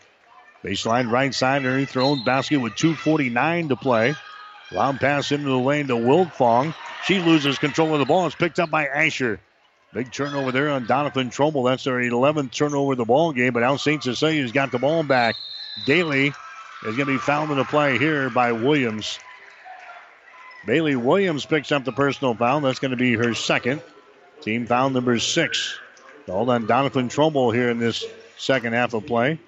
Baseline right side underneath their own basket with 2.49 to play. Long pass into the lane to Wiltfong. She loses control of the ball. It's picked up by Asher. Big turnover there on Doniphan Trumbull. That's their 11th turnover of the ball game. But now St. Cecilia's got the ball back. Daly is going to be fouled in the play here by Williams. Bailey Williams picks up the personal foul. That's going to be her second. Team foul number six. Called on Doniphan Trumbull here in this second half of play.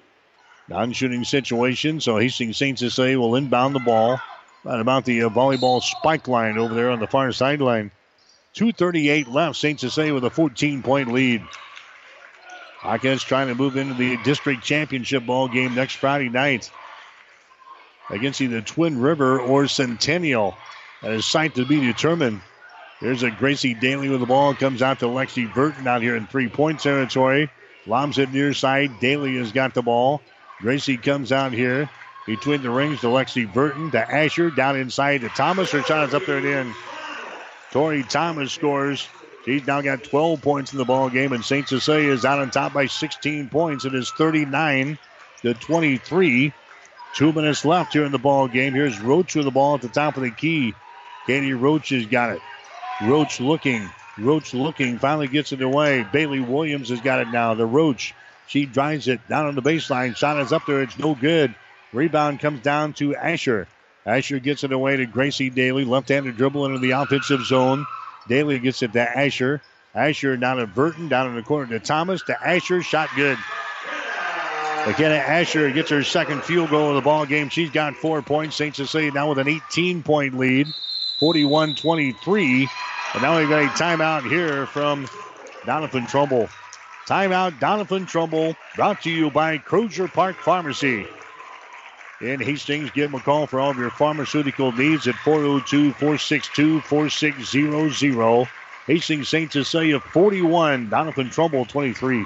Non shooting situation, so Hastings St. Cecilia will inbound the ball right about the uh, volleyball spike line over there on the far sideline. 2.38 left. St. Cecilia with a 14 point lead. Hawkettes trying to move into the district championship ball game next Friday night against either Twin River or Centennial. That is sight to be determined. There's a Gracie Daly with the ball. Comes out to Lexi Burton out here in three point territory. Lobs it near side. Daly has got the ball. Gracie comes out here between the rings to Lexi Burton to Asher. Down inside to Thomas. Her shot is up there and in. Tori Thomas scores. She's now got 12 points in the ball game, and St. Cecilia is out on top by 16 points. It is 39 to 23. Two minutes left here in the ball game. Here's Roach with the ball at the top of the key. Katie Roach has got it. Roach looking. Roach looking. Finally gets it away. Bailey Williams has got it now. The Roach. She drives it down on the baseline. Shot is up there. It's no good. Rebound comes down to Asher. Asher gets it away to Gracie Daly. Left-handed dribble into the offensive zone. Daly gets it to Asher. Asher down to Burton. Down in the corner to Thomas. To Asher. Shot good. McKenna Asher gets her second field goal of the ball game. She's got four points. St. Cecilia now with an 18 point lead, 41 23. And now we've got a timeout here from Doniphan Trumbull. Timeout, Doniphan Trumbull, brought to you by Crozier Park Pharmacy. In Hastings, give them a call for all of your pharmaceutical needs at 402 462 4600. Hastings St. Cecilia 41, Doniphan Trumbull 23.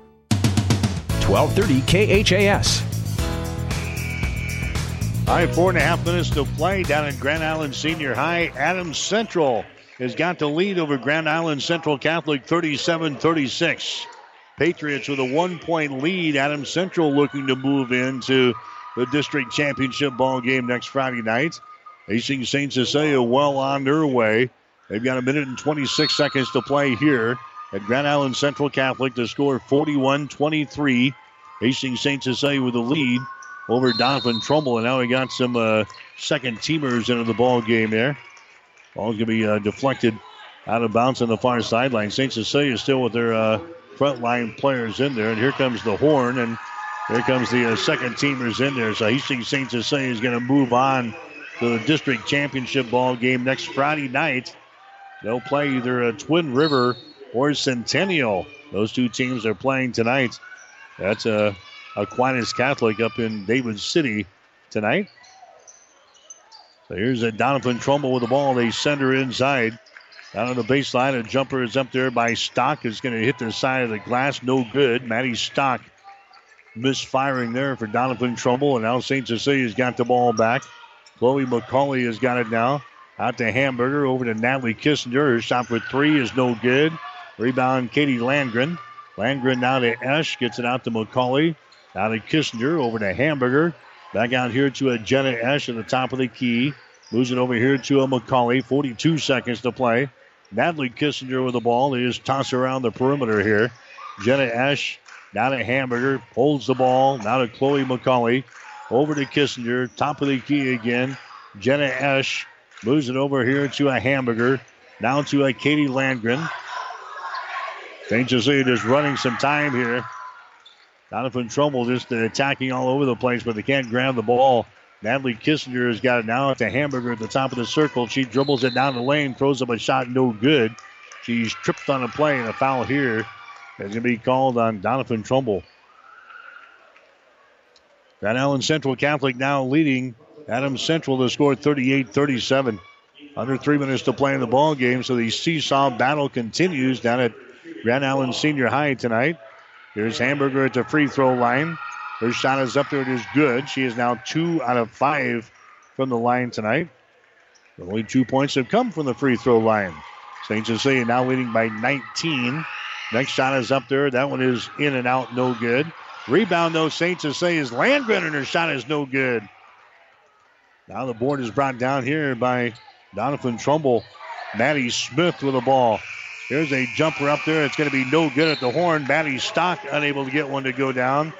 1230 KHAS. All right, four and a half minutes to play down at Grand Island Senior High. Adams Central has got the lead over Grand Island Central Catholic 37 36. Patriots with a one point lead. Adams Central looking to move into the district championship ball game next Friday night. Hastings St. Cecilia well on their way. They've got a minute and 26 seconds to play here at Grand Island Central Catholic to score 41 23. Hastings St. Cecilia with the lead over Doniphan Trumbull. And now we got some uh, second teamers into the ball game there. Ball's going to be uh, deflected out of bounds on the far sideline. St. Cecilia is still with their uh, front line players in there. And here comes the horn. And here comes the uh, second teamers in there. So Hastings St. Cecilia is going to move on to the district championship ball game next Friday night. They'll play either a Twin River or Centennial. Those two teams are playing tonight. That's a uh, Aquinas Catholic up in David City tonight. So here's a Doniphan Trumbull with the ball. They send her inside. Down on the baseline, a jumper is up there by Stock. Is going to hit the side of the glass. No good. Maddie Stock misfiring there for Doniphan Trumbull. And now St. Cecilia's got the ball back. Chloe McCauley has got it now. Out to Hamburger, over to Natalie Kissinger. Her shot for three is no good. Rebound, Katie Landgren. Landgren now to Esch, gets it out to McCauley. Now to Kissinger, over to Hamburger. Back out here to a Jenna Esch at the top of the key. Moves it over here to a McCauley. 42 seconds to play. Natalie Kissinger with the ball. They just toss around the perimeter here. Jenna Esch now to Hamburger. Pulls the ball. Now to Chloe McCauley. Over to Kissinger. Top of the key again. Jenna Esch moves it over here to a Hamburger. Now to a Katie Landgren. St. Cecilia just running some time here. Doniphan Trumbull just attacking all over the place, but they can't grab the ball. Natalie Kissinger has got it now to Hamburger at the top of the circle. She dribbles it down the lane, throws up a shot, no good. She's tripped on a play, and a foul here is going to be called on Donovan Trumbull. Grand Island Central Catholic now leading Adams Central to score 38 37. Under three minutes to play in the ball game, so the seesaw battle continues down at Grand Island Senior High tonight. Here's Hamburger at the free throw line. Her shot is up there. It is good. She is now two out of five from the line tonight. Only two points have come from the free throw line. St. Cecilia now leading by 19. Next shot is up there. That one is in and out, no good. Rebound, though, St. Cecilia's Landgren, and her shot is no good. Now the board is brought down here by Doniphan Trumbull. Maddie Smith with the ball. There's a jumper up there. It's going to be no good at the horn. Maddie Stock unable to get one to go down.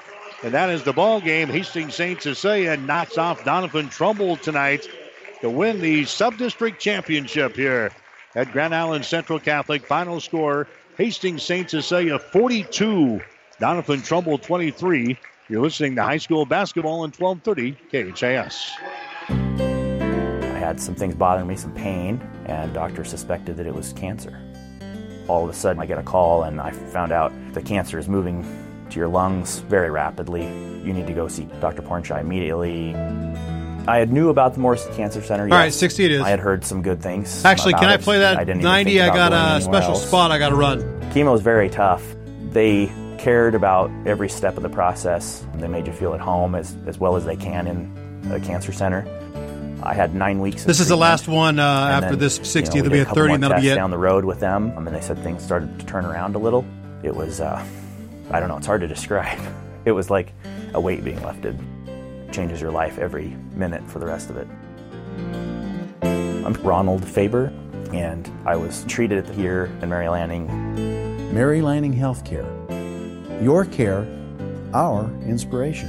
And that is the ball game. Hastings St. Cecilia knocks off Doniphan Trumbull tonight to win the sub-district championship here at Grand Island Central Catholic. Final score, Hastings St. Cecilia 42, Doniphan Trumbull 23. You're listening to high school basketball in 1230 KHAS. I had some things bothering me, some pain, and doctor suspected that it was cancer. All of a sudden, I get a call, and I found out the cancer is moving to your lungs very rapidly. You need to go see Dr. Pornchai immediately. I had knew about the Morris Cancer Center. All right, 60 it is. I had heard some good things. Actually, can I play that I didn't 90? I got a special else. spot I got to run. Chemo was very tough. They cared about every step of the process. They made you feel at home as, as well as they can in a cancer center. I had nine weeks. This is the last one uh, after then, this you 60. know, there'll be a a couple 30, more and that'll be tests it. down the road with them. And then they said things started to turn around a little. It was, uh, I don't know, it's hard to describe. It was like a weight being lifted. It changes your life every minute for the rest of it. I'm Ronald Faber, and I was treated here in Mary Lanning. Mary Lanning Healthcare. Your care, our inspiration.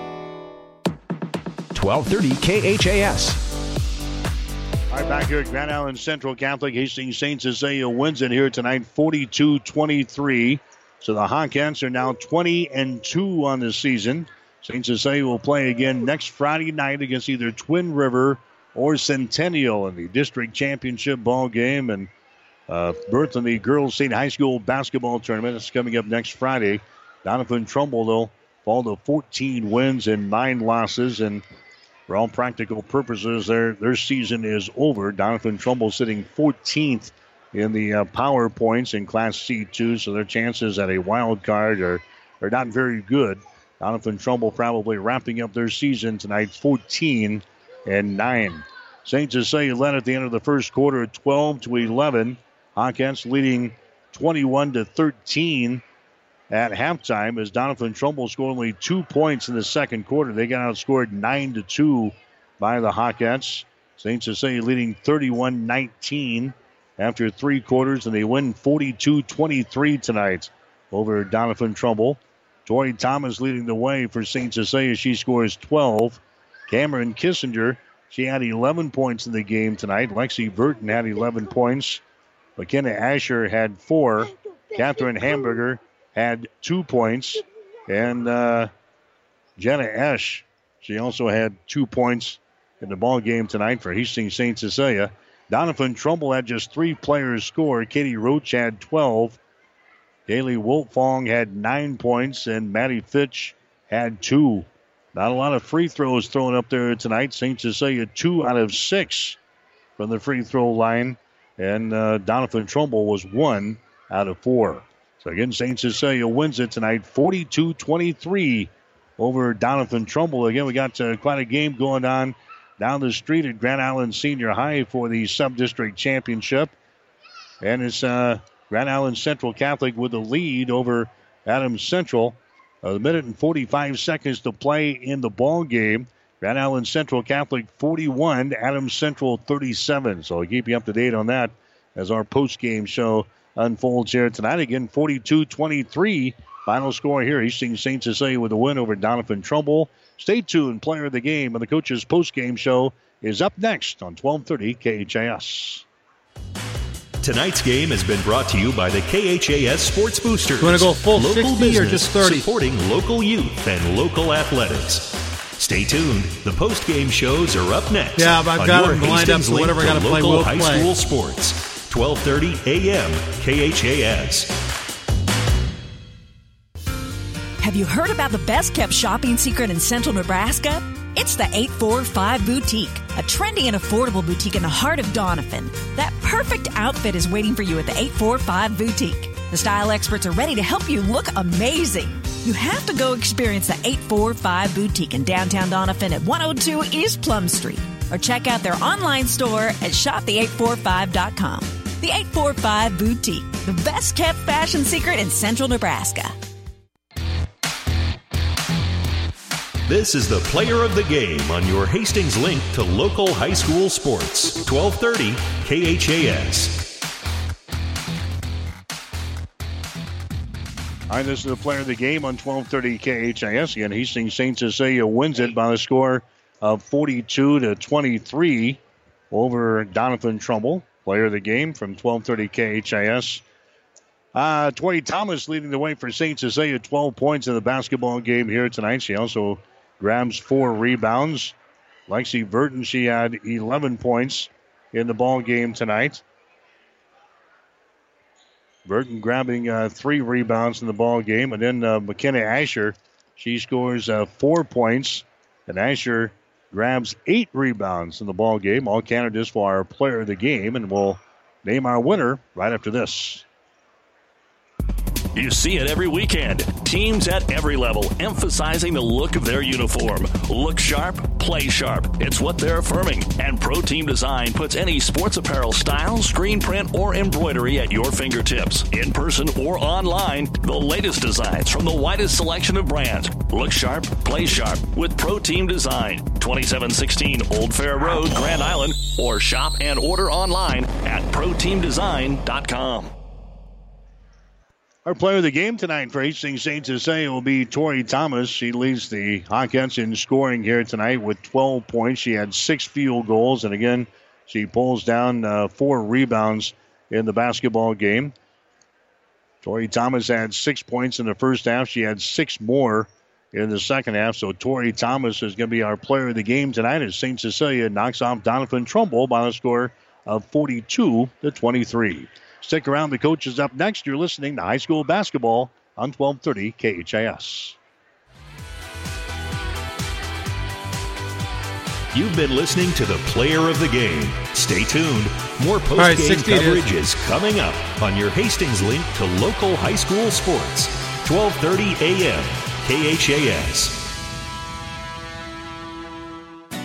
1230 KHAS. All right, back here at Grand Island Central Catholic, Hastings St. Cecilia wins it here tonight, 42-23. So the Hawkettes are now 20 and 2 on the season. St. Cecilia will play again next Friday night against either Twin River or Centennial in the district championship ball game and uh, in the girls' state high school basketball tournament. It's coming up next Friday. Doniphan Trumbull, though, fall to 14 wins and nine losses, and for all practical purposes, their their season is over. Doniphan Trumbull sitting 14th in the uh, power points in Class C2, so their chances at a wild card are, are not very good. Doniphan Trumbull probably wrapping up their season tonight 14 and 9. St. Cecilia led at the end of the first quarter 12 to 11. Hawkettes leading 21 to 13 at halftime as Doniphan Trumbull scored only two points in the second quarter. They got outscored 9 to 2 by the Hawkettes. St. Cecilia leading 31 19 after three quarters, and they win 42 23 tonight over Doniphan Trumbull. Tori Thomas leading the way for St. Cecilia. She scores 12. Cameron Kissinger, she had 11 points in the game tonight. Lexi Burton had 11 points. McKenna Asher had four. Catherine Hamburger had two points. And uh, Jenna Esch, she also had two points in the ball game tonight for Hastings St. Cecilia. Doniphan Trumbull had just three players score. Katie Roach had 12. Kaylee Wiltfong had nine points, and Maddie Fitch had two. Not a lot of free throws thrown up there tonight. St. Cecilia two out of six from the free throw line, and uh, Doniphan Trumbull was one out of four. So again, St. Cecilia wins it tonight, 42-23 over Doniphan Trumbull. Again, we got uh, quite a game going on down the street at Grand Island Senior High for the sub-district championship, and it's uh, Grand Island Central Catholic with the lead over Adams Central. A minute and 45 seconds to play in the ball game. Grand Island Central Catholic 41, Adams Central 37. So I'll keep you up to date on that as our post game show unfolds here tonight. Again, 42 23. Final score here. Hastings St. Cecilia with a win over Doniphan Trumbull. Stay tuned. Player of the game and the coach's post game show is up next on 1230 KHAS. Tonight's game has been brought to you by the KHAS Sports Boosters. You want to go full local 60 business or just 30? Supporting local youth and local athletics. Stay tuned. The post game shows are up next. Yeah, I've got them lined up, Hastings so whatever I gotta play, local we'll high play. school sports. 1230 AM KHAS. Have you heard about the best kept shopping secret in central Nebraska? It's the 845 Boutique, a trendy and affordable boutique in the heart of Doniphan. That perfect outfit is waiting for you at the 845 Boutique. The style experts are ready to help you look amazing. You have to go experience the 845 Boutique in downtown Doniphan at 102 East Plum Street or check out their online store at shopthe845.com. The 845 Boutique, the best kept fashion secret in central Nebraska. This is the player of the game on your Hastings link to local high school sports. 1230 KHAS. All right, this is the player of the game on 1230 KHAS. Again, Hastings St. Cecilia wins it by the score of 42 to 23 over Doniphan Trumbull. Player of the game from 1230 KHAS. Uh, Tori Thomas leading the way for St. Cecilia, 12 points in the basketball game here tonight. She also grabs four rebounds. Lexi Burton, she had 11 points in the ball game tonight. Burton grabbing uh, three rebounds in the ball game, and then uh, McKenna Asher, she scores uh, four points, and Asher grabs eight rebounds in the ball game. All candidates for our player of the game, and we'll name our winner right after this. You see it every weekend. Teams at every level emphasizing the look of their uniform. Look sharp, play sharp. It's what they're affirming. And Pro Team Design puts any sports apparel style, screen print, or embroidery at your fingertips. In person or online, the latest designs from the widest selection of brands. Look sharp, play sharp with Pro Team Design. 2716 Old Fair Road, Grand Island, or shop and order online at ProTeamDesign.com. Our player of the game tonight for Hastings St. Cecilia will be Tori Thomas. She leads the Hawkettes in scoring here tonight with 12 points. She had six field goals, and again, she pulls down uh, four rebounds in the basketball game. Tori Thomas had six points in the first half. She had six more in the second half. So Tori Thomas is going to be our player of the game tonight as St. Cecilia knocks off Doniphan Trumbull by a score of 42 to 23. Stick around. The coach is up next. You're listening to high school basketball on 1230 KHAS. You've been listening to the player of the game. Stay tuned. More post game right, 60 it is. coverage is coming up on your Hastings link to local high school sports. 1230 a.m. KHAS.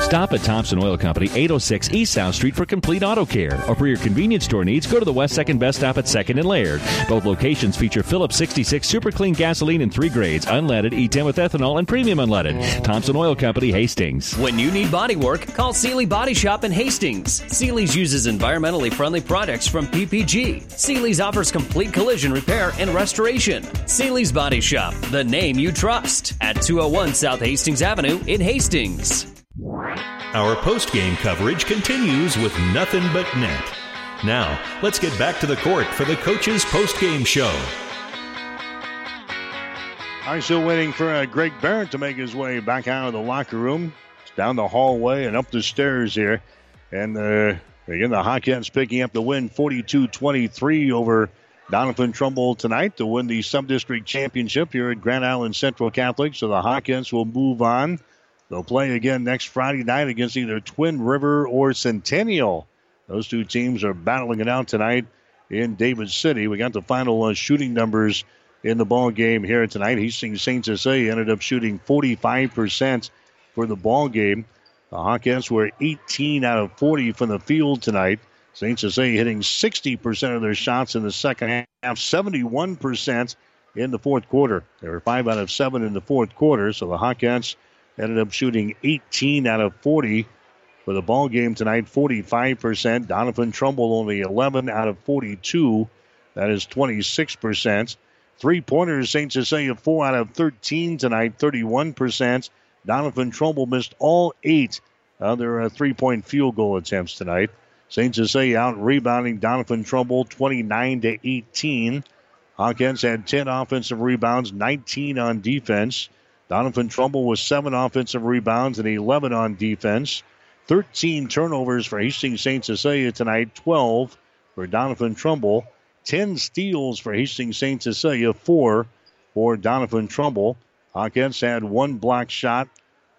Stop at Thompson Oil Company, 806 East South Street for complete auto care. Or for your convenience store needs, go to the West 2nd Best Stop at 2nd and Laird. Both locations feature Phillips 66 super clean gasoline in three grades unleaded, E10 with ethanol, and premium unleaded. Thompson Oil Company, Hastings. When you need body work, call Sealy Body Shop in Hastings. Sealy's uses environmentally friendly products from PPG. Sealy's offers complete collision repair and restoration. Sealy's Body Shop, the name you trust, at 201 South Hastings Avenue in Hastings. Our post game coverage continues with nothing but net. Now, let's get back to the court for the coach's post game show. I'm still waiting for uh, Greg Barrett to make his way back out of the locker room. It's down the hallway and up the stairs here. And uh, again, the Hawkettes picking up the win 42 23 over Doniphan Trumbull tonight to win the sub-district championship here at Grand Island Central Catholic. So the Hawkettes will move on. They'll play again next Friday night against either Twin River or Centennial. Those two teams are battling it out tonight in David City. We got the final uh, shooting numbers in the ball game here tonight. Hastings St. Cecilia ended up shooting 45% for the ball game. The Hawkettes were 18 out of 40 from the field tonight. St. Cecilia hitting 60% of their shots in the second half, 71% in the fourth quarter. They were 5 out of 7 in the fourth quarter, so the Hawkettes ended up shooting 18 out of 40 for the ball game tonight, 45%. Doniphan Trumbull only 11 out of 42. That is 26%. Three pointers, St. Cecilia 4 out of 13 tonight, 31%. Doniphan Trumbull missed all eight of their uh, three point field goal attempts tonight. St. Cecilia out rebounding Doniphan Trumbull 29 to 18. Hawkettes had 10 offensive rebounds, 19 on defense. Doniphan Trumbull with seven offensive rebounds and 11 on defense. 13 turnovers for Hastings St. Cecilia tonight, 12 for Doniphan Trumbull. 10 steals for Hastings St. Cecilia, 4 for Doniphan Trumbull. Hawkettes had one block shot.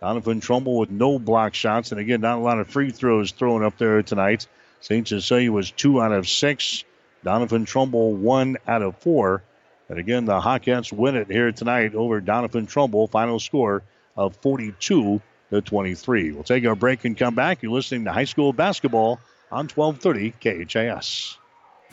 Doniphan Trumbull with no block shots. And again, not a lot of free throws thrown up there tonight. St. Cecilia was 2 out of 6. Doniphan Trumbull 1 out of 4. And again, the Hawkettes win it here tonight over Doniphan Trumbull. Final score of 42 to 23. We'll take our break and come back. You're listening to high school basketball on 1230 KHAS.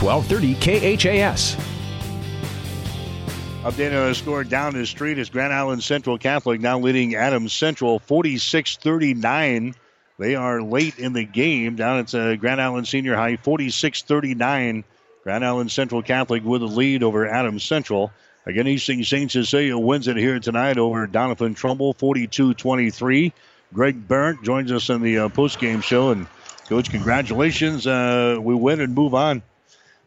1230 KHAS. Updating on the score down the street is Grand Island Central Catholic now leading Adams Central 46 39. They are late in the game down at uh, Grand Island Senior High 46 39. Grand Island Central Catholic with a lead over Adams Central. Again, Hastings St. Cecilia wins it here tonight over Doniphan Trumbull 42 23. Greg Barrett joins us in the uh, post game show. And, Coach, congratulations. Uh, we win and move on.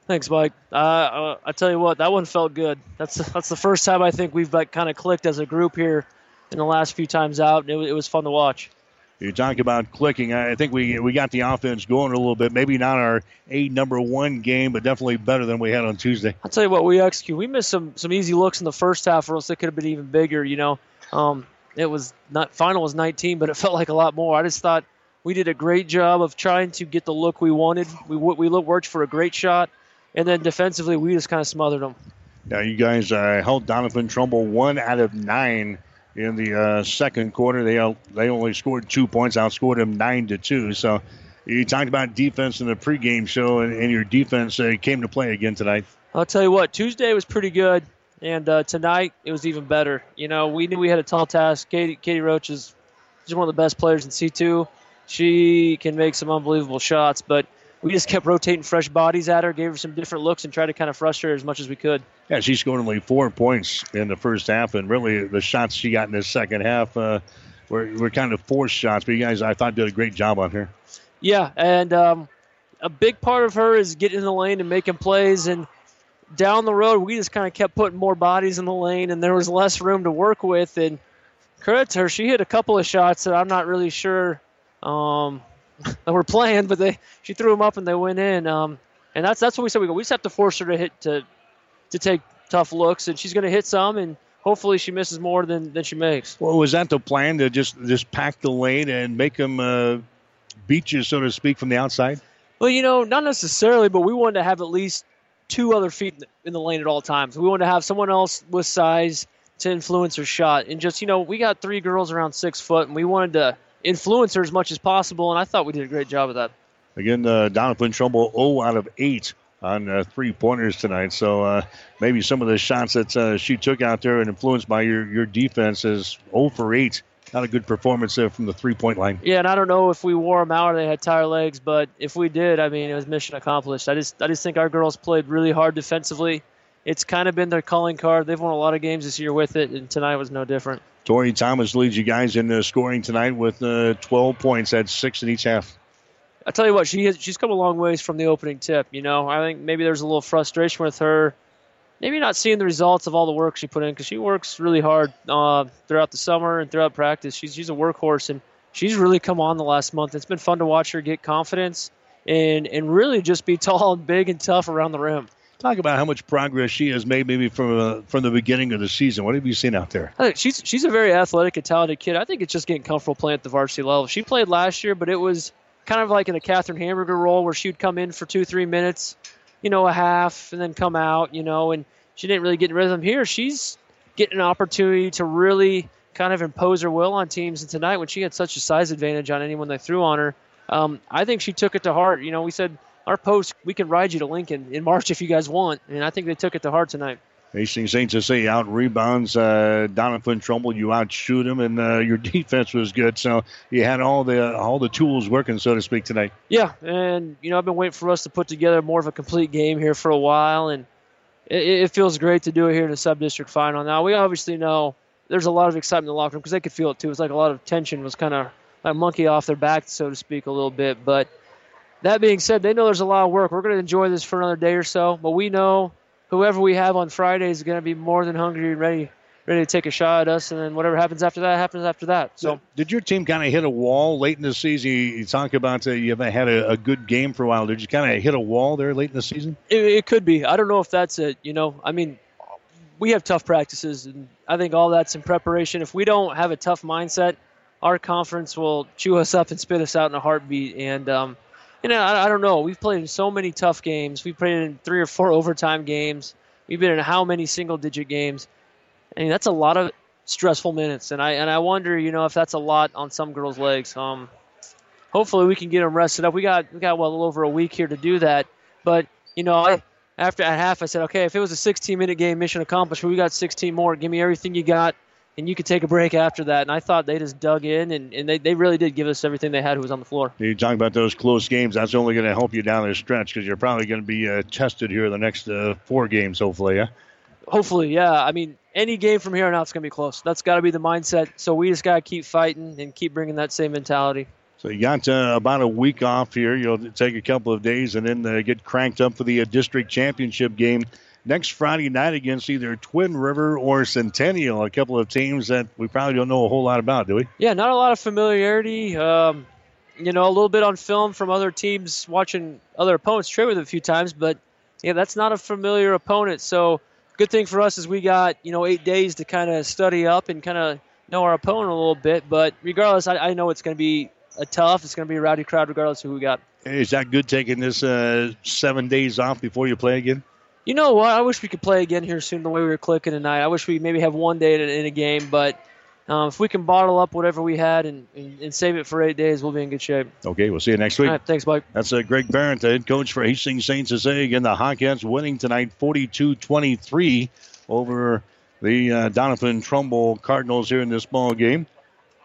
Thanks, Mike. Uh, uh, I tell you what, that one felt good. That's that's the first time I think we've like kind of clicked as a group here in the last few times out. It, it was fun to watch. You talk about clicking. I think we we got the offense going a little bit. Maybe not our a number one game, but definitely better than we had on Tuesday. I'll tell you what, we execute. We missed some some easy looks in the first half, or else it could have been even bigger. You know, um, it was not final was 19, but it felt like a lot more. I just thought we did a great job of trying to get the look we wanted. We we worked for a great shot and then defensively, we just kind of smothered them. Now, you guys uh, held Doniphan Trumbull one out of nine in the uh, second quarter. They they only scored two points, I outscored them nine to two. So you talked about defense in the pregame show, and, and your defense uh, came to play again tonight. I'll tell you what, Tuesday was pretty good, and uh, tonight it was even better. You know, we knew we had a tall task. Katie, Katie Roach is she's one of the best players in C2. She can make some unbelievable shots, but – we just kept rotating fresh bodies at her, gave her some different looks, and tried to kind of frustrate her as much as we could. Yeah, she scored only four points in the first half, and really the shots she got in the second half uh, were, were kind of forced shots. But you guys, I thought, did a great job on her. Yeah, and um, a big part of her is getting in the lane and making plays. And down the road, we just kind of kept putting more bodies in the lane, and there was less room to work with. And credit to her, she hit a couple of shots that I'm not really sure um, that were playing, but they she threw them up and they went in. Um, and that's that's what we said. We go. We just have to force her to hit to to take tough looks, and she's going to hit some, and hopefully she misses more than, than she makes. Well, was that the plan to just just pack the lane and make them uh, beat you, so to speak, from the outside? Well, you know, not necessarily, but we wanted to have at least two other feet in the lane at all times. We wanted to have someone else with size to influence her shot, and just you know, we got three girls around six foot, and we wanted to influence her as much as possible, and I thought we did a great job of that. Again, uh, Doniphan Trumbull 0 out of 8 on uh, three pointers tonight. So uh, maybe some of the shots that uh, she took out there and influenced by your, your defense is 0 for 8 not a good performance there from the three point line. Yeah, and I don't know if we wore them out or they had tired legs, but if we did, I mean, it was mission accomplished. I just I just think our girls played really hard defensively. It's kind of been their calling card. They've won a lot of games this year with it, and tonight was no different. Tori Thomas leads you guys in uh, scoring tonight with uh, 12 points. That's six in each half. I tell you what, she has, she's come a long ways from the opening tip. You know, I think maybe there's a little frustration with her, maybe not seeing the results of all the work she put in because she works really hard uh, throughout the summer and throughout practice. She's she's a workhorse and she's really come on the last month. It's been fun to watch her get confidence and and really just be tall and big and tough around the rim. Talk about how much progress she has made, maybe from uh, from the beginning of the season. What have you seen out there? I think she's she's a very athletic and talented kid. I think it's just getting comfortable playing at the varsity level. She played last year, but it was kind of like in a Catherine Hamburger role where she'd come in for two three minutes, you know, a half, and then come out, you know, and she didn't really get in rhythm. Here, she's getting an opportunity to really kind of impose her will on teams. And tonight, when she had such a size advantage on anyone they threw on her, um, I think she took it to heart. You know, we said our post, we can ride you to Lincoln in March if you guys want. And I think they took it to heart tonight. Hastings St. Cecilia out rebounds uh, Doniphan Trumbull. You outshoot him, and uh, your defense was good. So you had all the all the tools working, so to speak, tonight. Yeah, and you know I've been waiting for us to put together more of a complete game here for a while, and it, it feels great to do it here in the sub district final. Now we obviously know there's a lot of excitement in the locker room because they could feel it too. It's like a lot of tension was kind of like monkey off their back, so to speak, a little bit, but that being said, they know there's a lot of work. We're going to enjoy this for another day or so, but we know whoever we have on Friday is going to be more than hungry and ready ready to take a shot at us, and then whatever happens after that happens after that. So, did your team kind of hit a wall late in the season? You talk about uh, you haven't had a, a, good game for a while. Did you kind of hit a wall there late in the season? It, it, could be. I don't know if that's it. You know, I mean, we have tough practices, and I think all that's in preparation. If we don't have a tough mindset, our conference will chew us up and spit us out in a heartbeat. And um, you know, I, I, don't know. We've played in so many tough games. We've played in three or four overtime games. We've been in how many single digit games? I mean, that's a lot of stressful minutes, and I and I wonder, you know, if that's a lot on some girls' legs. Um, hopefully we can get them rested up. We got we got well over a week here to do that, but you know, I, after at half, I said, okay, if it was a 16 minute game, mission accomplished. We got 16 more. Give me everything you got and you could take a break after that. And I thought they just dug in, and, and they, they really did give us everything they had who was on the floor. You talk about those close games. That's only going to help you down the stretch because you're probably going to be uh, tested here the next uh, four games, hopefully, yeah? Hopefully, yeah. I mean, any game from here on out is going to be close. That's got to be the mindset. So we just got to keep fighting and keep bringing that same mentality. So you got uh, about a week off here. You'll take a couple of days and then uh, get cranked up for the uh, district championship game next Friday night against either Twin River or Centennial, a couple of teams that we probably don't know a whole lot about, do we? Yeah, not a lot of familiarity. Um, you know, a little bit on film from other teams watching other opponents trade with a few times, but yeah, that's not a familiar opponent. So, good thing for us is we got you know eight days to kind of study up and kind of know our opponent a little bit. But regardless, I, I know it's going to be a tough. It's going to be a rowdy crowd, regardless of who we got. Is that good taking this uh, seven days off before you play again? You know what? I wish we could play again here soon. The way we were clicking tonight, I wish we maybe have one day in a game, but. Um, if we can bottle up whatever we had and, and, and, save it for eight days, we'll be in good shape. Okay, we'll see you next week. thanks, Mike. That's uh, Greg Barrett, the head coach for Hastings St. Cecilia Again, the Hawkettes winning tonight 42 23 over the uh, Doniphan Trumbull Cardinals here in this ball game.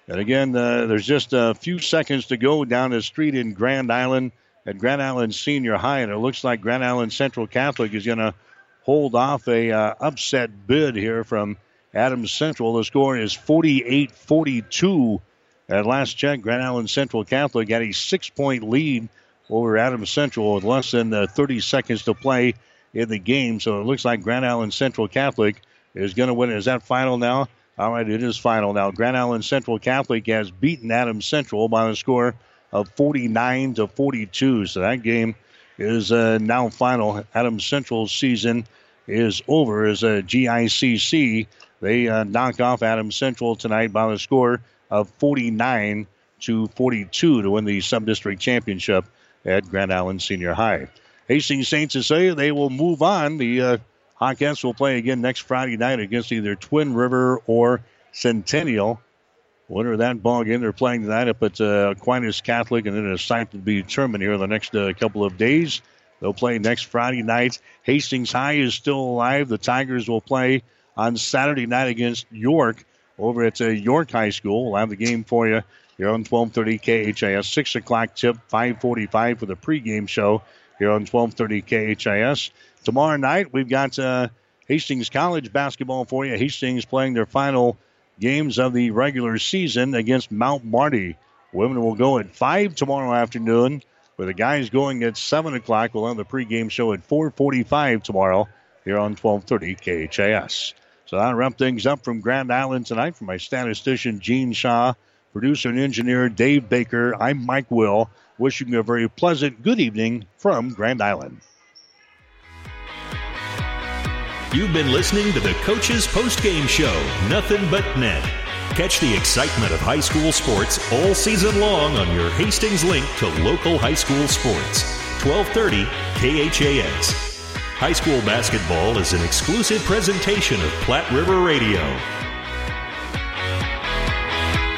And again, uh, there's just a few seconds to go down the street in Grand Island at Grand Island Senior High, and it looks like Grand Island Central Catholic is going to hold off a uh, upset bid here from Adams Central. The score is 48-42. At last check, Grand Island Central Catholic had a six-point lead over Adams Central with less than uh, 30 seconds to play in the game. So it looks like Grand Island Central Catholic is going to win. Is that final now? All right, it is final now. Grand Island Central Catholic has beaten Adams Central by the score of 49 to 42. So that game is uh, now final. Adams Central's season is over as a GICC. They uh, knock off Adams Central tonight by the score of 49 to 42 to win the sub-district championship at Grand Island Senior High. Hastings Saints say they will move on. The uh, will play again next Friday night against either Twin River or Centennial. Winner of that ball game, they're playing tonight up at uh, Aquinas Catholic, and then a site to be determined here in the next uh, couple of days. They'll play next Friday night. Hastings High is still alive. The Tigers will play on Saturday night against York over at uh, York High School. We'll have the game for you here on 1230 KHAS. 6 o'clock tip, 545 for the pregame show here on 1230 KHAS. Tomorrow night, we've got uh, Hastings College basketball for you. Hastings playing their final games of the regular season against Mount Marty. Women will go at 5 tomorrow afternoon, with the guys going at 7 o'clock. We'll have the pregame show at 445 tomorrow here on 1230 KHAS. So that'll wrap things up from Grand Island tonight. For my statistician, Gene Shaw, producer and engineer, Dave Baker, I'm Mike Will, wishing you a very pleasant good evening from Grand Island. You've been listening to the Coach's Post Game Show, Nothing But Net. Catch the excitement of high school sports all season long on your Hastings link to local high school sports. 1230 KHAS. High school basketball is an exclusive presentation of Platte River Radio.